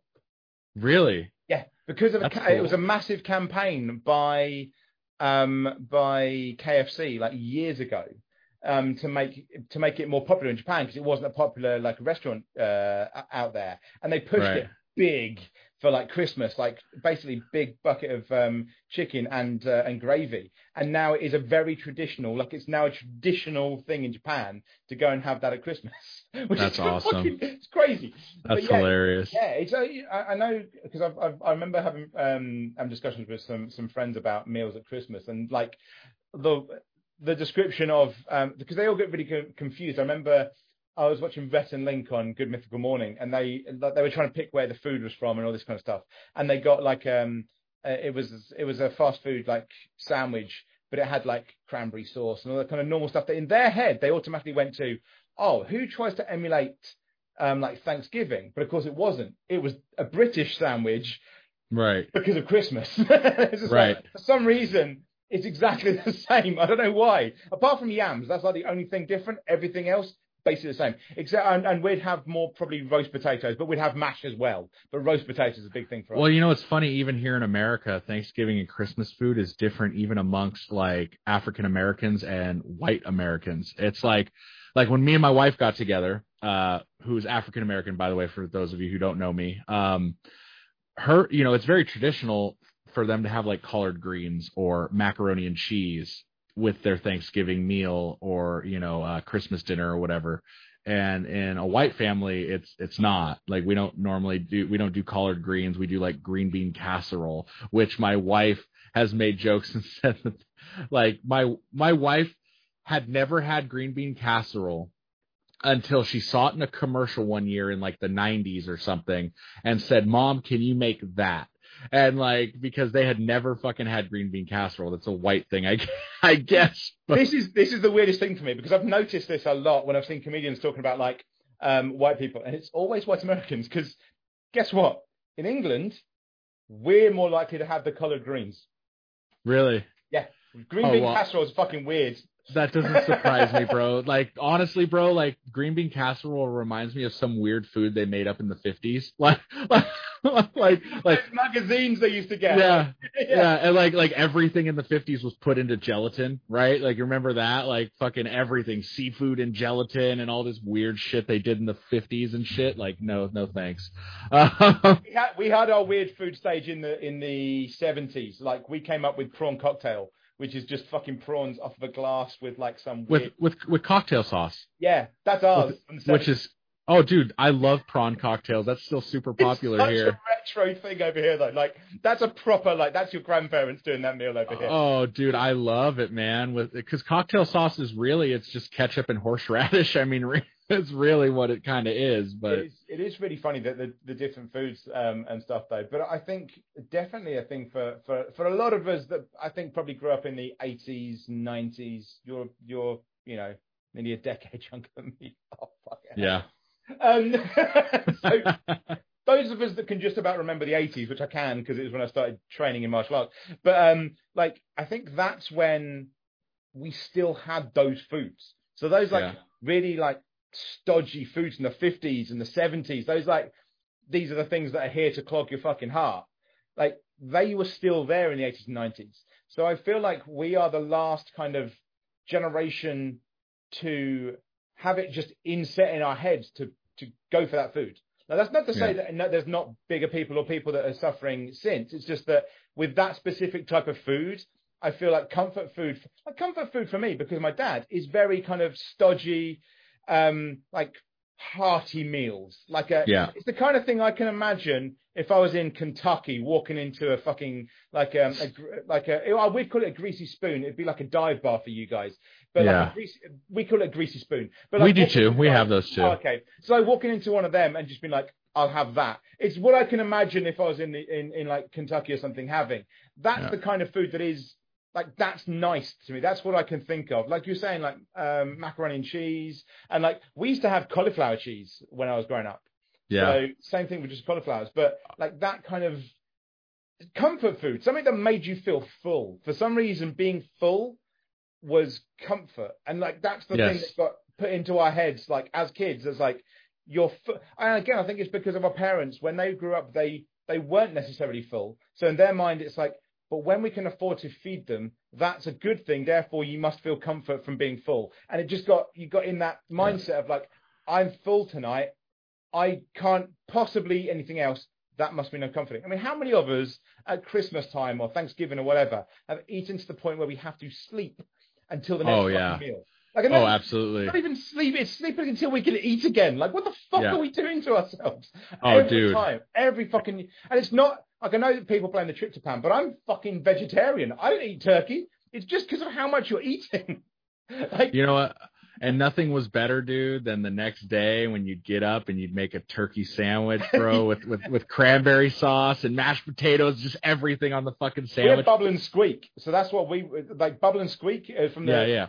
Really? Yeah, because of a ca- it was a massive campaign by um by KFC like years ago um to make to make it more popular in Japan because it wasn't a popular like restaurant uh out there and they pushed Right. it big for like Christmas like basically big bucket of um chicken and uh, and gravy and now it is a very traditional like it's now a traditional thing in Japan to go and have that at Christmas which That's is awesome. fucking- it's crazy That's yeah, hilarious. yeah, it's uh, I, I know because I've, I've I remember having um having discussions with some some friends about meals at Christmas and like the the description of um because they all get really co- confused. I remember I was watching Rhett and Link on Good Mythical Morning and they they were trying to pick where the food was from and all this kind of stuff and they got like um uh, it was it was a fast food like sandwich but it had like cranberry sauce and all that kind of normal stuff that in their head they automatically went to oh who tries to emulate um, like Thanksgiving, but of course it wasn't. It was a British sandwich Right. because of Christmas. Just like, Right. for some reason, it's exactly the same. I don't know why. Apart from yams, that's like the only thing different. Everything else basically the same. Except, and, and we'd have more probably roast potatoes, but we'd have mash as well. But roast potatoes is a big thing for us. Well, you know, it's funny, even here in America, Thanksgiving and Christmas food is different even amongst like African Americans and white Americans. It's like, like when me and my wife got together, uh, who's African American, by the way, for those of you who don't know me, um, her, you know, it's very traditional for them to have like collard greens or macaroni and cheese with their Thanksgiving meal or, you know, uh, Christmas dinner or whatever. And in a white family it's it's not. Like we don't normally do we don't do collard greens. We do like green bean casserole which my wife has made jokes and said that like my my wife had never had green bean casserole until she saw it in a commercial one year in like the 90s or something and said mom can you make that and like because they had never fucking had green bean casserole that's a white thing i i guess but this is this is the weirdest thing for me because I've noticed this a lot when I've seen comedians talking about like um, white people, and it's always white Americans. Because guess what? In England, we're more likely to have the coloured greens. really Yeah, Green Oh, bean well- casserole is fucking weird. That doesn't surprise me, bro. Like honestly, bro, like green bean casserole reminds me of some weird food they made up in the fifties. Like, like, like, like, Those magazines they used to get. yeah, yeah, and like, like everything in the fifties was put into gelatin, right? Like, you remember that? Like, fucking everything, seafood and gelatin and all this weird shit they did in the fifties and shit. Like, no, no thanks. Um, We had, we had our weird food stage in the in the seventies. Like we came up with prawn cocktail, which is just fucking prawns off of a glass with like some with weird. with with cocktail sauce, Yeah, that's ours. the which is oh, dude, I love prawn cocktails. That's still super popular it's such here. a retro thing over here, though. Like that's a proper like that's your grandparents doing that meal over here. Oh, dude, I love it, man. With because cocktail sauce is really it's just ketchup and horseradish. I mean, re- it's really what it kind of is. But it is, it is really funny that the, the different foods um, and stuff though. But I think definitely a thing for, for, for a lot of us that I think probably grew up in the 80s, 90s. You're you're you know nearly a decade younger than me. Oh yeah. Um, so those of us that can just about remember the 80s, which I can because it was when I started training in martial arts. But um, like I think that's when we still had those foods. So those like Yeah. really like stodgy foods in the 50s and the 70s, those like these are the things that are here to clog your fucking heart. Like they were still there in the 80s and 90s. So I feel like we are the last kind of generation to have it just inset in our heads to to go for that food. Now that's not to say that there's not bigger people or people that are suffering since. It's just that with that specific type of food, I feel like comfort food, like comfort food for me, because my dad is very kind of stodgy, um, like hearty meals. Like a, Yeah. it's the kind of thing I can imagine if I was in Kentucky walking into a fucking like um a, like a we'd call it a greasy spoon. It'd be like a dive bar for you guys, but Yeah. a greasy, we call it a greasy spoon. But we do too. We like- have those too. Oh, okay, so like walking into one of them and just being like, I'll have that. It's what I can imagine if I was in the in, in like Kentucky or something having. That's Yeah. the kind of food that is like that's nice to me. That's what I can think of. Like you're saying, like um, macaroni and cheese, and like we used to have cauliflower cheese when I was growing up. Yeah. So same thing with just cauliflowers, but like that kind of comfort food, something that made you feel full. For some reason, being full was comfort, and like that's the thing that got put into our heads, like as kids, as like you're. Fu- and again, I think it's because of our parents. When they grew up, they they weren't necessarily full, so in their mind, it's like. But when we can afford to feed them, that's a good thing. Therefore, you must feel comfort from being full. And it just got you got in that mindset of like, I'm full tonight. I can't possibly eat anything else. That must be no comforting. I mean, how many of us at Christmas time or Thanksgiving or whatever have eaten to the point where we have to sleep until the next Oh, fucking yeah. meal? Like, and Oh, absolutely. Not even sleep. It's sleeping until we can eat again. Like, what the fuck Yeah. are we doing to ourselves? Oh, Every dude. time, every fucking. And it's not like I know that people blame the tryptophan, but I'm fucking vegetarian. I don't eat turkey. It's just because of how much you're eating. like, You know what? And nothing was better, dude, than the next day when you'd get up and you'd make a turkey sandwich, bro, with, with, with cranberry sauce and mashed potatoes, just everything on the fucking sandwich. we had bubble and squeak, so that's what we like. Bubble and squeak uh, from the Yeah, yeah.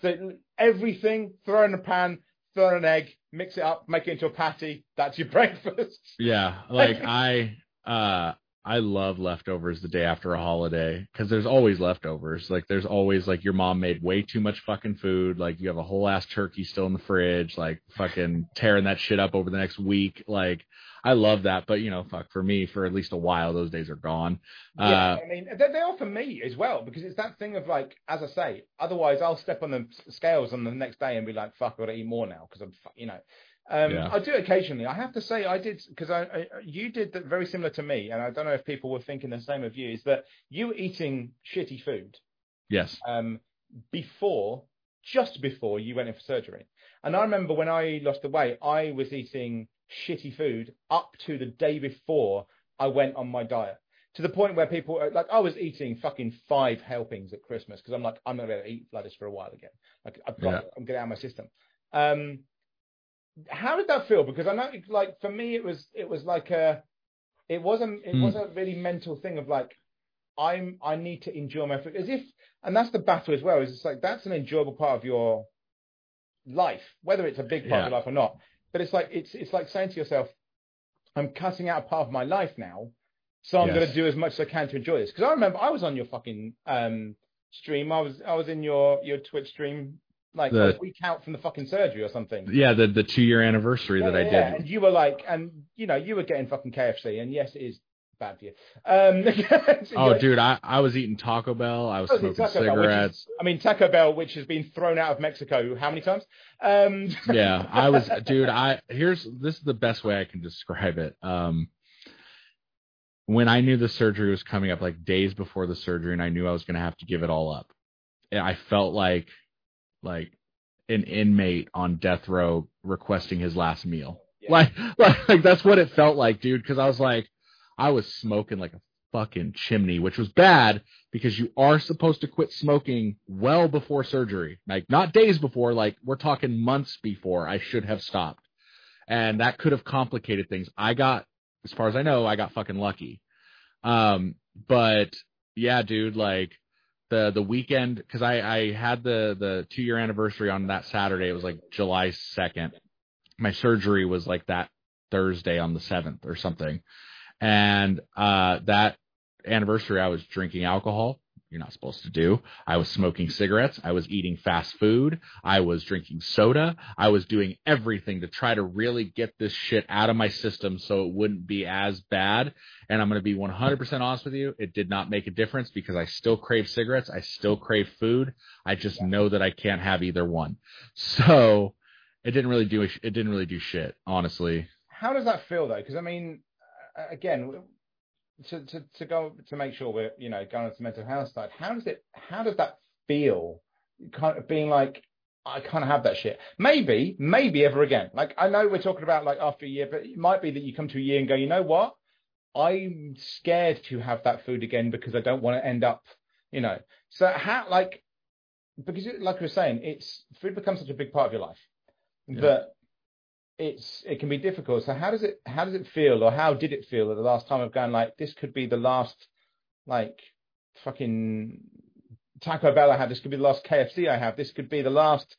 So everything, throw in a pan, throw in an egg, mix it up, make it into a patty. That's your breakfast. Yeah, like I uh I love leftovers the day after a holiday because there's always leftovers. Like there's always like your mom made way too much fucking food. Like you have a whole ass turkey still in the fridge. Like fucking tearing that shit up over the next week. Like I love that, but you know, fuck for me for at least a while those days are gone. yeah, Uh, I mean, they, they are for me as well because it's that thing of like, as I say, otherwise I'll step on the scales on the next day and be like, fuck, I gotta eat more now because I'm, you know. Um, Yeah. I do occasionally. I have to say, I did because I, I you did that very similar to me, and I don't know if people were thinking the same of you. Is that you were eating shitty food yes. um, before, just before you went in for surgery. And I remember when I lost the weight, I was eating shitty food up to the day before I went on my diet. To the point where people are like, I was eating fucking five helpings at Christmas because I'm like, I'm not going to eat like this for a while again. Like, I've got, Yeah. I'm getting out of my system. Um, how did that feel? Because I know, like, for me, it was, it was like a, it wasn't, it Hmm. was a really mental thing of like, I'm, I need to enjoy my food as if, and that's the battle as well. Is it's like that's an enjoyable part of your life, whether it's a big part of Yeah. your life or not. But it's like it's it's like saying to yourself, I'm cutting out a part of my life now, so I'm Yes. going to do as much as I can to enjoy this. Because I remember I was on your fucking um, stream. I was I was in your your Twitch stream like The- a week out from the fucking surgery or something. Yeah, the the two year anniversary that I Yeah, did. yeah, And you were like, and you know, you were getting fucking KFC, and yes, it is bad for you. Um, so Oh, dude, I, I was eating Taco Bell. I was Oh, it's smoking Taco Bell, which is- cigarettes. I mean, Taco Bell, which has been thrown out of Mexico how many times? Um, yeah, I was, dude. I here's this is the best way I can describe it. Um, when I knew the surgery was coming up, like days before the surgery, and I knew I was going to have to give it all up, and I felt like, like an inmate on death row requesting his last meal. Yeah. Like, like, like that's what it felt like, dude. Because I was like, I was smoking like a fucking chimney, which was bad because you are supposed to quit smoking well before surgery. Like not days before, like we're talking months before I should have stopped. And that could have complicated things. I got, as far as I know, I got fucking lucky. Um, but yeah, dude, like the the weekend because I I had the the two year anniversary on that Saturday. It was like July second. My surgery was like that Thursday on the seventh or something, and uh that anniversary I was drinking alcohol you're not supposed to do. I was smoking cigarettes. I was eating fast food. I was drinking soda. I was doing everything to try to really get this shit out of my system so it wouldn't be as bad. And I'm going to be 100% honest with you. It did not make a difference because I still crave cigarettes. I still crave food. I just know that I can't have either one. So it didn't really do, it didn't really do shit, honestly. How does that feel though? Because I mean, again, to, to, to go to make sure we're you know going on to mental health side how does it how does that feel kind of being like I kind of have that shit. Maybe, maybe ever again. Like I know we're talking about like after a year, but it might be that you come to a year and go, you know what? I'm scared to have that food again because I don't want to end up, you know. So how like because it, like we were saying, it's food becomes such a big part of your life yeah. that it's it can be difficult. So how does it how does it feel, or how did it feel at the last time of going like this could be the last like fucking Taco Bell I have. This could be the last KFC I have. This could be the last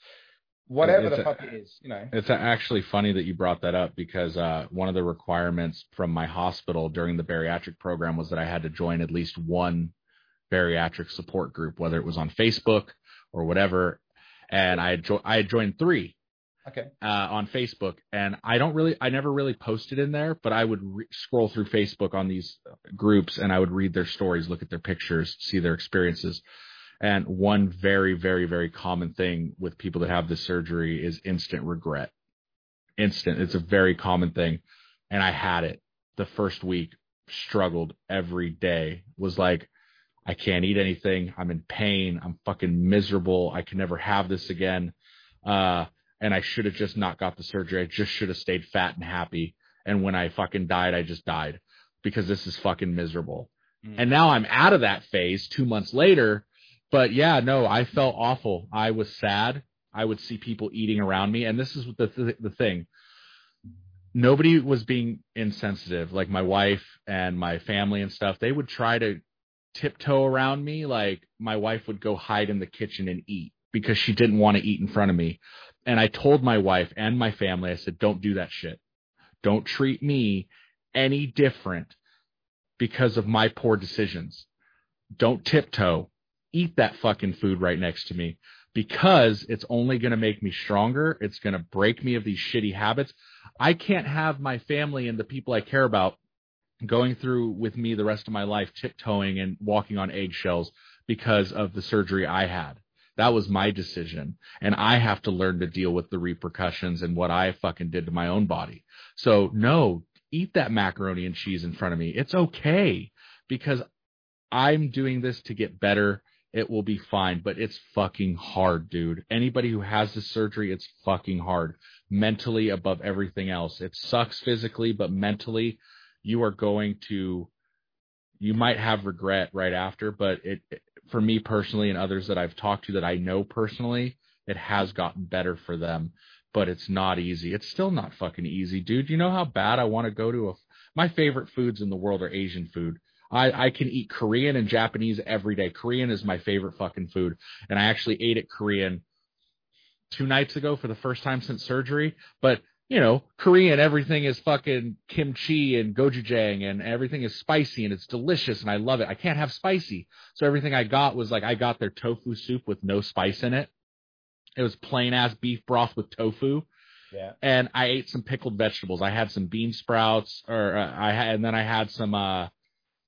whatever it's the a, fuck it is. You know. It's actually funny that you brought that up because uh, one of the requirements from my hospital during the bariatric program was that I had to join at least one bariatric support group, whether it was on Facebook or whatever. And I had, jo- I had joined three Okay. Uh, on Facebook, and I don't really, I never really posted in there, but I would re- scroll through Facebook on these groups, and I would read their stories, look at their pictures, see their experiences. And one very, very, very common thing with people that have this surgery is instant regret. Instant. It's a very common thing, and I had it the first week. Struggled every day. Was like, I can't eat anything. I'm in pain. I'm fucking miserable. I can never have this again. Uh, and I should have just not got the surgery. I just should have stayed fat and happy. And when I fucking died, I just died because this is fucking miserable. Mm. And now I'm out of that phase two months later. But yeah, no, I felt awful. I was sad. I would see people eating around me. And this is the, th- the thing. Nobody was being insensitive. Like my wife and my family and stuff, they would try to tiptoe around me. Like my wife would go hide in the kitchen and eat because she didn't want to eat in front of me. And I told my wife and my family, I said, don't do that shit. Don't treat me any different because of my poor decisions. Don't tiptoe. Eat that fucking food right next to me because it's only going to make me stronger. It's going to break me of these shitty habits. I can't have my family and the people I care about going through with me the rest of my life tiptoeing and walking on eggshells because of the surgery I had. That was my decision. And I have to learn to deal with the repercussions and what I fucking did to my own body. So no, eat that macaroni and cheese in front of me. It's okay because I'm doing this to get better. It will be fine, but it's fucking hard, dude. Anybody who has this surgery, it's fucking hard. Mentally above everything else. It sucks physically, but mentally you are going to you might have regret right after, but it, for me personally and others that I've talked to that I know personally, it has gotten better for them, but it's not easy. It's still not fucking easy, dude. You know how bad I want to go to a, my favorite foods in the world are Asian food. I, I can eat Korean and Japanese every day. Korean is my favorite fucking food. And I actually ate it Korean two nights ago for the first time since surgery, but you know, Korean, everything is fucking kimchi and gochujang and everything is spicy and it's delicious and I love it. I can't have spicy. So everything I got was like, I got their tofu soup with no spice in it. It was plain ass beef broth with tofu. Yeah. And I ate some pickled vegetables. I had some bean sprouts or uh, I had, and then I had some, uh,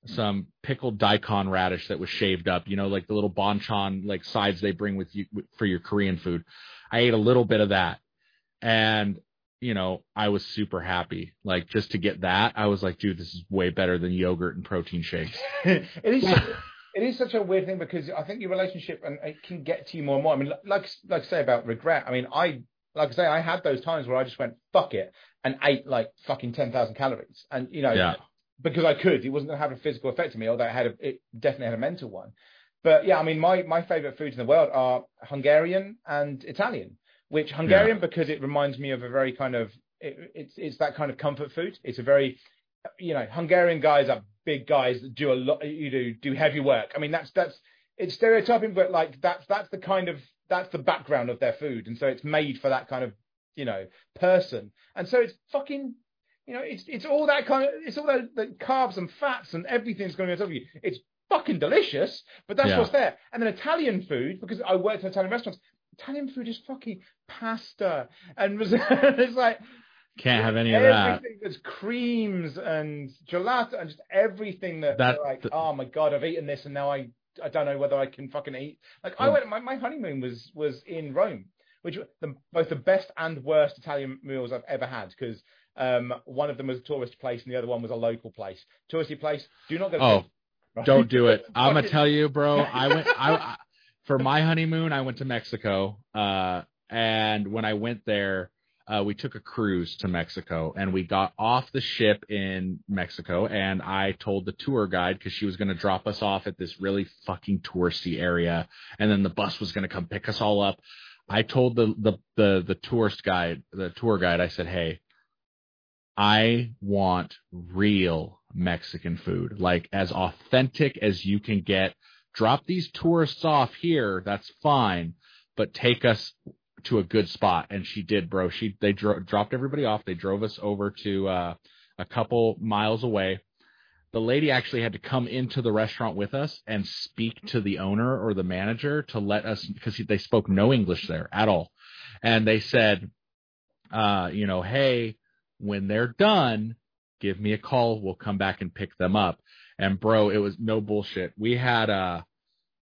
some pickled daikon radish that was shaved up, you know, like the little banchan like sides they bring with you for your Korean food. I ate a little bit of that. And you know, I was super happy. Like just to get that, I was like, dude, this is way better than yogurt and protein shakes. it is. it is such a weird thing because I think your relationship and it can get to you more and more. I mean, like like I say about regret. I mean, I like I say, I had those times where I just went fuck it and ate like fucking ten thousand calories, and you know, yeah. because I could. It wasn't going to have a physical effect on me, although it had a, it definitely had a mental one. But yeah, I mean, my my favorite foods in the world are Hungarian and Italian. Which Hungarian because it reminds me of a very kind of it, it's it's that kind of comfort food. It's a very you know Hungarian guys are big guys that do a lot. You do do heavy work. I mean that's that's it's stereotyping, but like that's that's the kind of that's the background of their food, and so it's made for that kind of you know person, and so it's fucking you know it's it's all that kind of it's all the, the carbs and fats and everything's going to be on top of you. It's fucking delicious, but that's Yeah. what's there. And then Italian food because I worked in Italian restaurants. Italian food is fucking pasta and it's like Can't have any of that. that's creams and gelato and just everything that, That- like, th- oh my god, I've eaten this and now I I don't know whether I can fucking eat. Like I went, my, my honeymoon was was in Rome, which were the, both the best and worst Italian meals I've ever had because um, one of them was a tourist place and the other one was a local place. Touristy place, do not go. to Oh, right? Don't do it. I'm gonna tell you, bro. I went. I, I for my honeymoon, I went to Mexico. Uh, and when I went there, uh, we took a cruise to Mexico, and we got off the ship in Mexico. And I told the tour guide because she was gonna drop us off at this really fucking touristy area, and then the bus was gonna come pick us all up. I told the the the the tourist guide, the tour guide, I said, "Hey, I want real Mexican food, like as authentic as you can get. Drop these tourists off here, that's fine, but take us to a good spot." And she did, bro. She they dro- dropped everybody off. They drove us over to uh, a couple miles away. The lady actually had to come into the restaurant with us and speak to the owner or the manager to let us because they spoke no English there at all. And they said, uh, you know, hey, when they're done, give me a call. We'll come back and pick them up. And bro, it was no bullshit. We had uh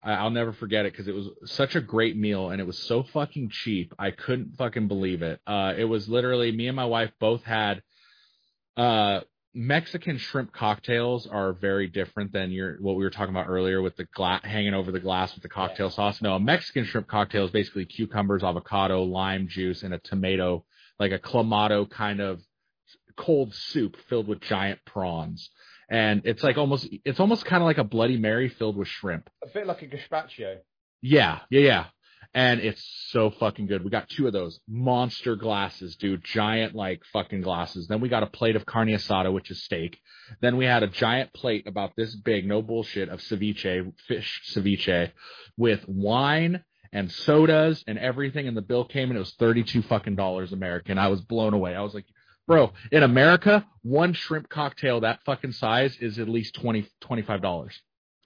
I'll never forget it because it was such a great meal and it was so fucking cheap. I couldn't fucking believe it. Uh, it was literally me and my wife both had uh Mexican shrimp cocktails are very different than your what we were talking about earlier with the glass hanging over the glass with the cocktail sauce. No, a Mexican shrimp cocktail is basically cucumbers, avocado, lime juice, and a tomato, like a clamato kind of cold soup filled with giant prawns. And it's like almost it's almost kind of like a Bloody Mary filled with shrimp. a bit like a gazpacho. Yeah, yeah, yeah. And it's so fucking good. We got two of those monster glasses, dude. Giant like fucking glasses. Then we got a plate of carne asada, which is steak. Then we had a giant plate about this big, no bullshit, of ceviche, fish ceviche, with wine and sodas and everything. And the bill came and it was thirty-two fucking dollars American. I was blown away. I was like, bro, in America, one shrimp cocktail that fucking size is at least twenty twenty-five dollars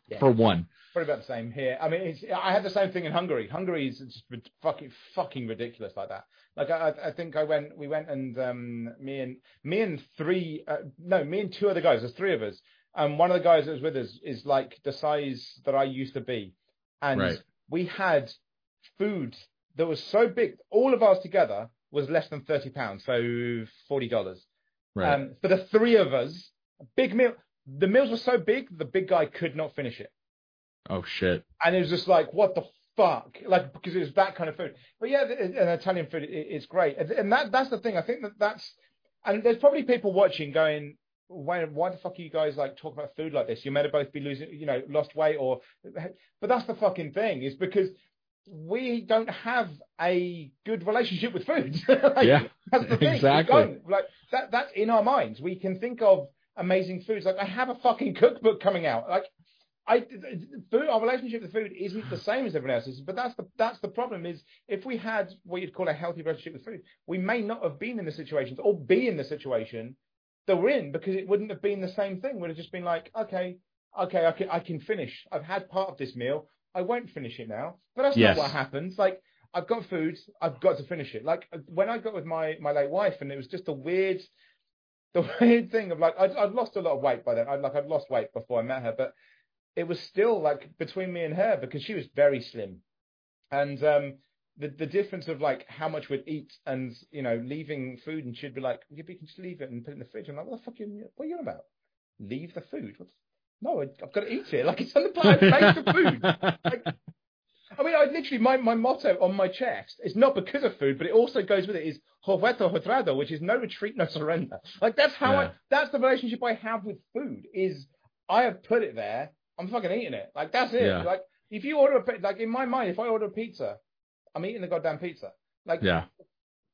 Yeah. for one. Probably about the same here. I mean, it's, I had the same thing in Hungary. Hungary is just fucking fucking ridiculous like that. Like I, I- I think I went, we went and um, me and me and three, uh, no, me and two other guys. There's three of us. And one of the guys that was with us is like the size that I used to be, and Right. we had food that was so big. All of ours together was less than thirty pounds, so forty dollars. Right. Um, for the three of us, big meal. The meals were so big, the big guy could not finish it oh shit. and it was just like, what the fuck? Like because it was that kind of food. But yeah, the- and Italian food i it's great, and- and that that's the thing. I think that that's and there's probably people watching going. Why, why the fuck are you guys like talking about food like this? You may have both be losing, you know, lost weight or, but that's the fucking thing is because we don't have a good relationship with food. Like, Yeah, that's the thing. Exactly. Like that, that's in our minds. We can think of amazing foods. Like I have a fucking cookbook coming out. Like I, food, our relationship with food isn't the same as everyone else's, but that's the that's the problem. Is if we had what you'd call a healthy relationship with food, we may not have been in the situations or be in the situation that we're in because it wouldn't have been the same thing. Would have just been like, okay, okay, I can I can finish. I've had part of this meal. I won't finish it now. But that's Yes. not what happens. Like I've got food. I've got to finish it. Like when I got with my my late wife, and it was just a weird. The weird thing of like I'd, I'd lost a lot of weight by then. I'd like I'd lost weight before I met her, but it was still like between me and her because she was very slim, and um, the the difference of like how much we'd eat and you know leaving food and she'd be like, yeah, but you can just leave it and put it in the fridge. I'm like, what the fuck? Are you, what are you on about? Leave the food? What? No, I- I've got to eat it. Like it's on the plate. I made the food. Like, I mean, I, literally my, my motto on my chest is not because of food, but it also goes with it is Joveto Hotrado, which is no retreat, no surrender. Like that's how I that's the relationship I have with food is I have put it there, I'm fucking eating it. Like that's it. Yeah. Like if you order a like in my mind, if I order a pizza, I'm eating the goddamn pizza. Like Yeah.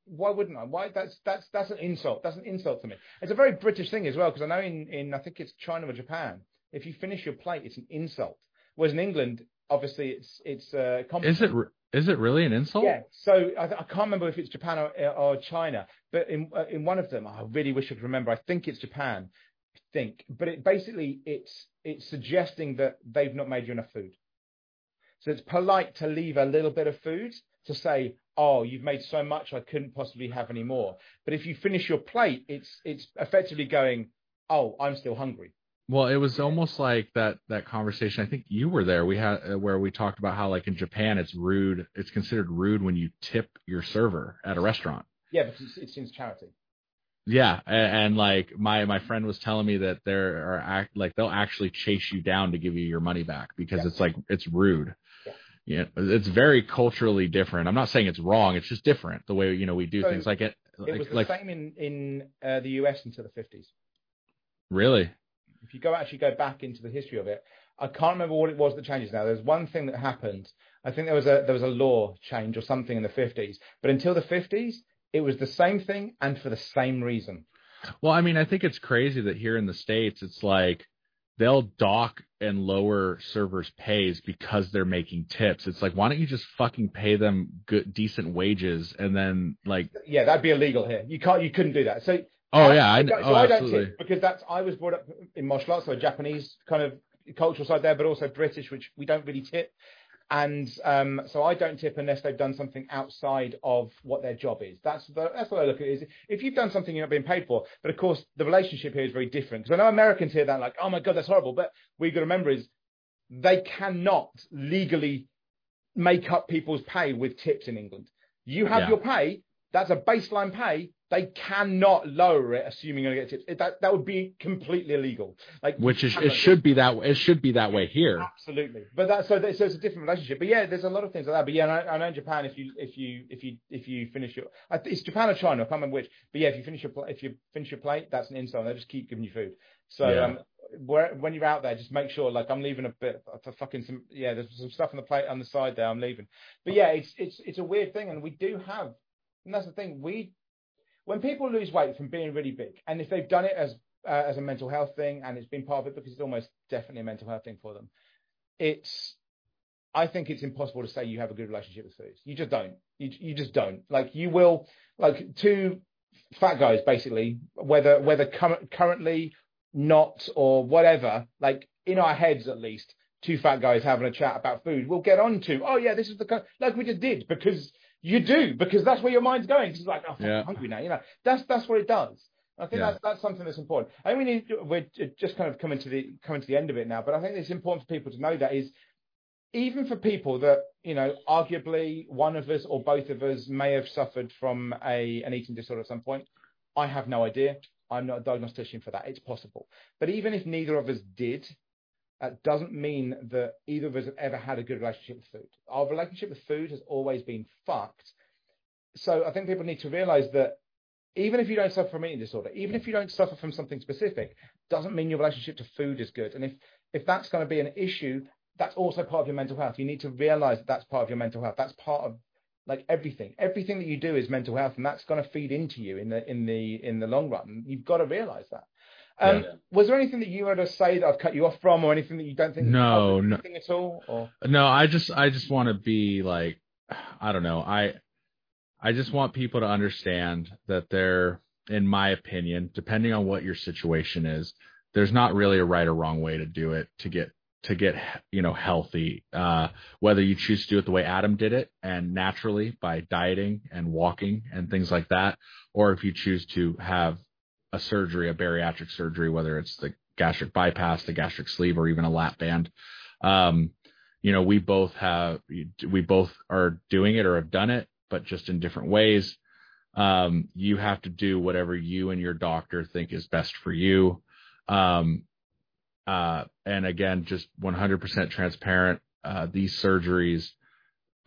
why wouldn't I? Why that's that's that's an insult. That's an insult to me. It's a very British thing as well because I know in in I think it's China or Japan, if you finish your plate, it's an insult. Whereas in England, obviously, it's it's uh, compliment. Is it re- is it really an insult? Yeah. So I, I can't remember if it's Japan or, or China, but in uh, in one of them, I really wish I could remember. I think it's Japan. I think, but it basically it's it's suggesting that they've not made you enough food. So it's polite to leave a little bit of food to say, "Oh, you've made so much, I couldn't possibly have any more." But if you finish your plate, it's it's effectively going, "Oh, I'm still hungry." Well, it was almost like that that conversation. I think you were there. We had uh, where we talked about how like in Japan it's rude. It's considered rude when you tip your server at a restaurant. Yeah, but it seems charity. Yeah, and, and like my my friend was telling me that there are act like they'll actually chase you down to give you your money back because Yeah. it's like it's rude. Yeah. Yeah, it's very culturally different. I'm not saying it's wrong. It's just different the way you know we do So, things. Like it, It was the like same in in uh, the US until the 50s. really. If you go actually go back into the history of it, I can't remember what it was that changes now. There's one thing that happened. I think there was a there was a law change or something in the 50s, but until the 50s, it was the same thing and for the same reason. Well, I mean, I think it's crazy that here in the states, it's like they'll dock and lower servers' pays because they're making tips. It's like, why don't you just fucking pay them good, decent wages, and then like, Yeah, that'd be illegal here. You can't, you couldn't do that. So oh yeah, I, so oh I don't absolutely, tip because that's I was brought up in martial arts, so a Japanese kind of cultural side there, but also British, which we don't really tip. And um, so I don't tip unless they've done something outside of what their job is. That's the, that's what I look at. Is if you've done something you're not being paid for, but of course the relationship here is very different. Because I know Americans hear that like, oh my god, that's horrible. But we got to remember is they cannot legally make up people's pay with tips in England. You have Yeah. your pay. That's a baseline pay. They cannot lower it, assuming you're going to get tips. That that would be completely illegal. Like which is it should be that it should be that way here. Absolutely, but that so, that, so it's a different relationship. But yeah, there's a lot of things like that. But yeah, I, I know in Japan, if you if you if you if you finish your, I it's Japan or China, I can't remember which. But yeah, if you finish your if you finish your plate, that's an insult. They just keep giving you food. So Yeah. um, where, when you're out there, just make sure like I'm leaving a bit for fucking some. Yeah, there's some stuff on the plate on the side there. I'm leaving. But yeah, it's it's it's a weird thing, and we do have, and that's the thing. We when people lose weight from being really big, and if they've done it as uh, as a mental health thing, and it's been part of it because it's almost definitely a mental health thing for them, it's I think it's impossible to say you have a good relationship with food. You just don't. You you just don't. Like you will like two fat guys basically, whether whether cur- currently not or whatever, like in our heads at least, two fat guys having a chat about food, we'll get on to, oh yeah, this is the kind like we just did because you do because that's where your mind's going. 'Cause It's like, oh, fuck, Yeah. I'm hungry now. You know, that's that's what it does. I think Yeah. that's that's something that's important. I mean, we need, we're just kind of coming to the coming to the end of it now, but I think it's important for people to know that is even for people that you know, arguably one of us or both of us may have suffered from a an eating disorder at some point. I have no idea. I'm not a diagnostician for that. It's possible, but even if neither of us did, that doesn't mean that either of us have ever had a good relationship with food. Our relationship with food has always been fucked. So I think people need to realize that even if you don't suffer from eating disorder, even if you don't suffer from something specific, doesn't mean your relationship to food is good. And if if that's going to be an issue, that's also part of your mental health. You need to realize that that's part of your mental health. That's part of like everything. Everything that you do is mental health, and that's going to feed into you in the in the in the long run. You've got to realize that. Um, Was there anything that you had to say that I've cut you off from, or anything that you don't think? No, no. at all. Or No, I just I just want to be like I don't know. I I just want people to understand that there in my opinion, depending on what your situation is, there's not really a right or wrong way to do it to get to get you know healthy. Uh whether you choose to do it the way Adam did it and naturally by dieting and walking and things like that or if you choose to have a surgery, a bariatric surgery, whether it's the gastric bypass, the gastric sleeve or even a lap band. Um you know, we both have, we both are doing it or have done it, but just in different ways. Um, you have to do whatever you and your doctor think is best for you. Um, uh, and again, just 100% transparent. Uh, these surgeries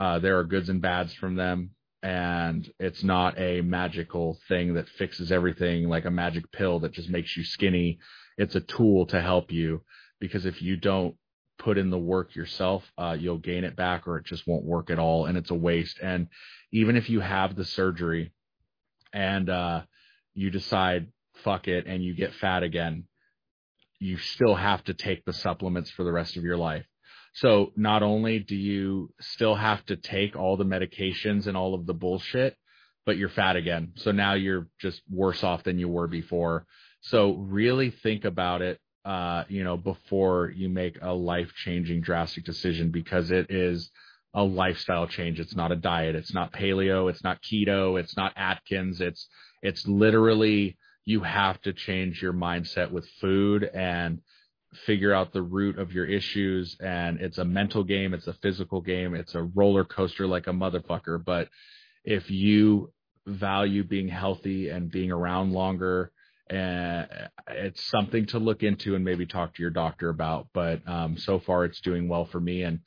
Uh, there are goods and bads from them, and it's not a magical thing that fixes everything like a magic pill that just makes you skinny. It's a tool to help you because if you don't put in the work yourself, uh, you'll gain it back or it just won't work at all, and it's a waste. And even if you have the surgery and uh, you decide fuck it and you get fat again, you still have to take the supplements for the rest of your life. So not only do you still have to take all the medications and all of the bullshit, but you're fat again. So now you're just worse off than you were before. So really think about it, uh, you know, before you make a life changing drastic decision because it is a lifestyle change. It's not a diet. It's not paleo. It's not keto. It's not Atkins. It's, it's literally you have to change your mindset with food and figure out the root of your issues and it's a mental game it's a physical game it's a roller coaster like a motherfucker. But if you value being healthy and being around longer and it's something to look into and maybe talk to your doctor about. But um, so far it's doing well for me. And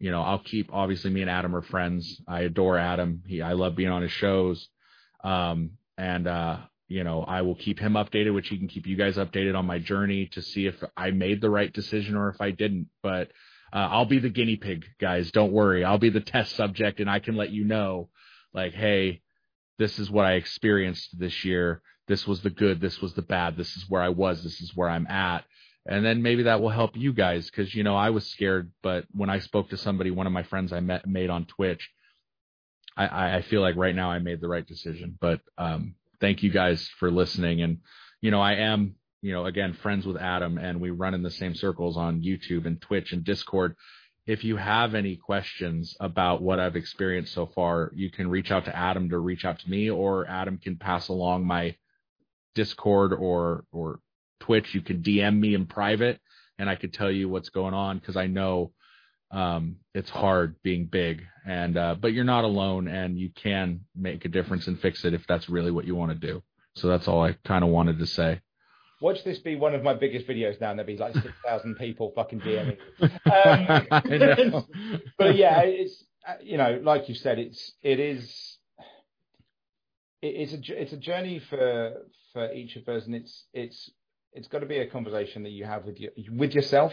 you know i'll keep obviously me and adam are friends. I adore adam. He i love being on his shows. Um, and uh, you know, I will keep him updated, which he can keep you guys updated on my journey to see if I made the right decision or if I didn't. But uh, I'll be the guinea pig, guys. Don't worry. I'll be the test subject and I can let you know, like, hey, this is what I experienced this year. This was the good. This was the bad. This is where I was. This is where I'm at. And then maybe that will help you guys because, you know, I was scared. But when I spoke to somebody, one of my friends I met made on Twitch, I, I feel like right now I made the right decision. But um, thank you guys for listening. And, you know, I am, you know, again, friends with Adam and we run in the same circles on YouTube and Twitch and Discord. If you have any questions about what I've experienced so far, you can reach out to Adam to reach out to me or Adam can pass along my Discord or, or Twitch. You can DM me in private and I could tell you what's going on because I know um, it's hard being big. And uh, but you're not alone and you can make a difference and fix it if that's really what you want to do. So that's all i kind of wanted to say. Watch this be one of my biggest videos now and there'll be like 6000 people fucking DMing um, but yeah it's uh, you know like you said it's it is it's a it's a journey for for each of us and it's it's it's got to be a conversation that you have with your with yourself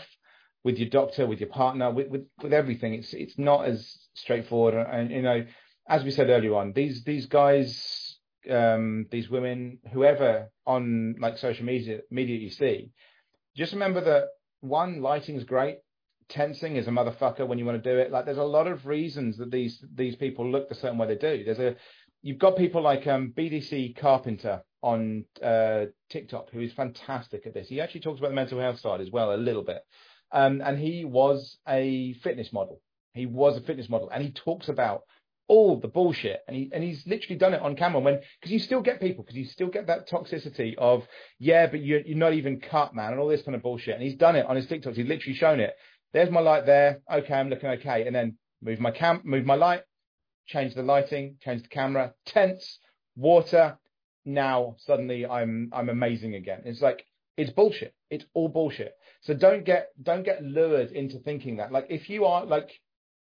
with your doctor, with your partner, with, with, with everything. It's it's not as straightforward. And, you know, as we said earlier on, these these guys, um, these women, whoever on like social media media you see, just remember that one, lighting's great. Tensing is a motherfucker when you want to do it. Like there's a lot of reasons that these these people look the certain way they do. There's a you've got people like um, BDC Carpenter on uh, TikTok who is fantastic at this. He actually talks about the mental health side as well a little bit. Um, and he was a fitness model. He was a fitness model, and he talks about all the bullshit, and he and he's literally done it on camera. When because you still get people, because you still get that toxicity of yeah, but you're you're not even cut, man, and all this kind of bullshit. And he's done it on his TikToks. He's literally shown it. There's my light there. Okay, I'm looking okay, and then move my cam, move my light, change the lighting, change the camera, tense, water. Now suddenly I'm I'm amazing again. It's like it's bullshit. It's all bullshit. So don't get don't get lured into thinking that. Like if you are like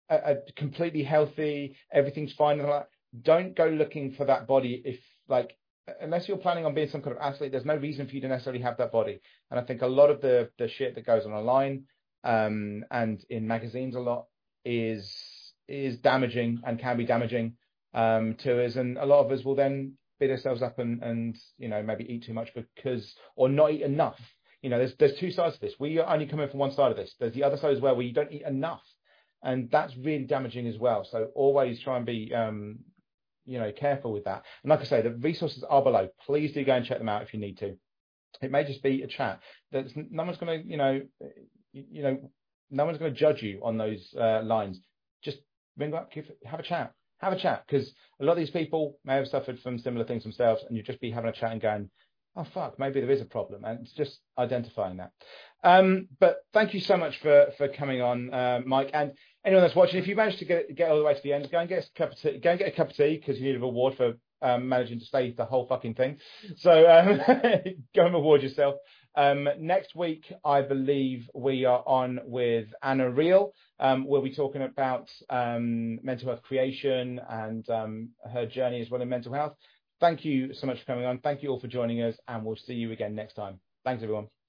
a, a completely healthy, everything's fine, and don't go looking for that body if like unless you're planning on being some kind of athlete, there's no reason for you to necessarily have that body. And I think a lot of the the shit that goes on online um, and in magazines a lot is is damaging and can be damaging um, to us. And a lot of us will then beat ourselves up and and you know maybe eat too much because or not eat enough you know, there's there's two sides to this. We are only come in from one side of this. There's the other side as well, where you don't eat enough, and that's really damaging as well. So always try and be, um, you know, careful with that. And like I say, the resources are below. Please do go and check them out if you need to. It may just be a chat. There's no one's going to, you know, you know, no one's going to judge you on those uh, lines. Just ring up, have a chat, have a chat, because a lot of these people may have suffered from similar things themselves, and you'd just be having a chat and going, oh fuck, maybe there is a problem, and it's just identifying that. Um, but thank you so much for for coming on, uh, Mike, and anyone that's watching. If you managed to get get all the way to the end, go and get a cup of tea. Go and get a cup of tea because you need a reward for um, managing to stay the whole fucking thing. So um, go and reward yourself. Um, next week, I believe we are on with Anna Reel. Um, we'll be talking about um, mental health creation and um, her journey as well in mental health. Thank you so much for coming on. Thank you all for joining us, and we'll see you again next time. Thanks, everyone.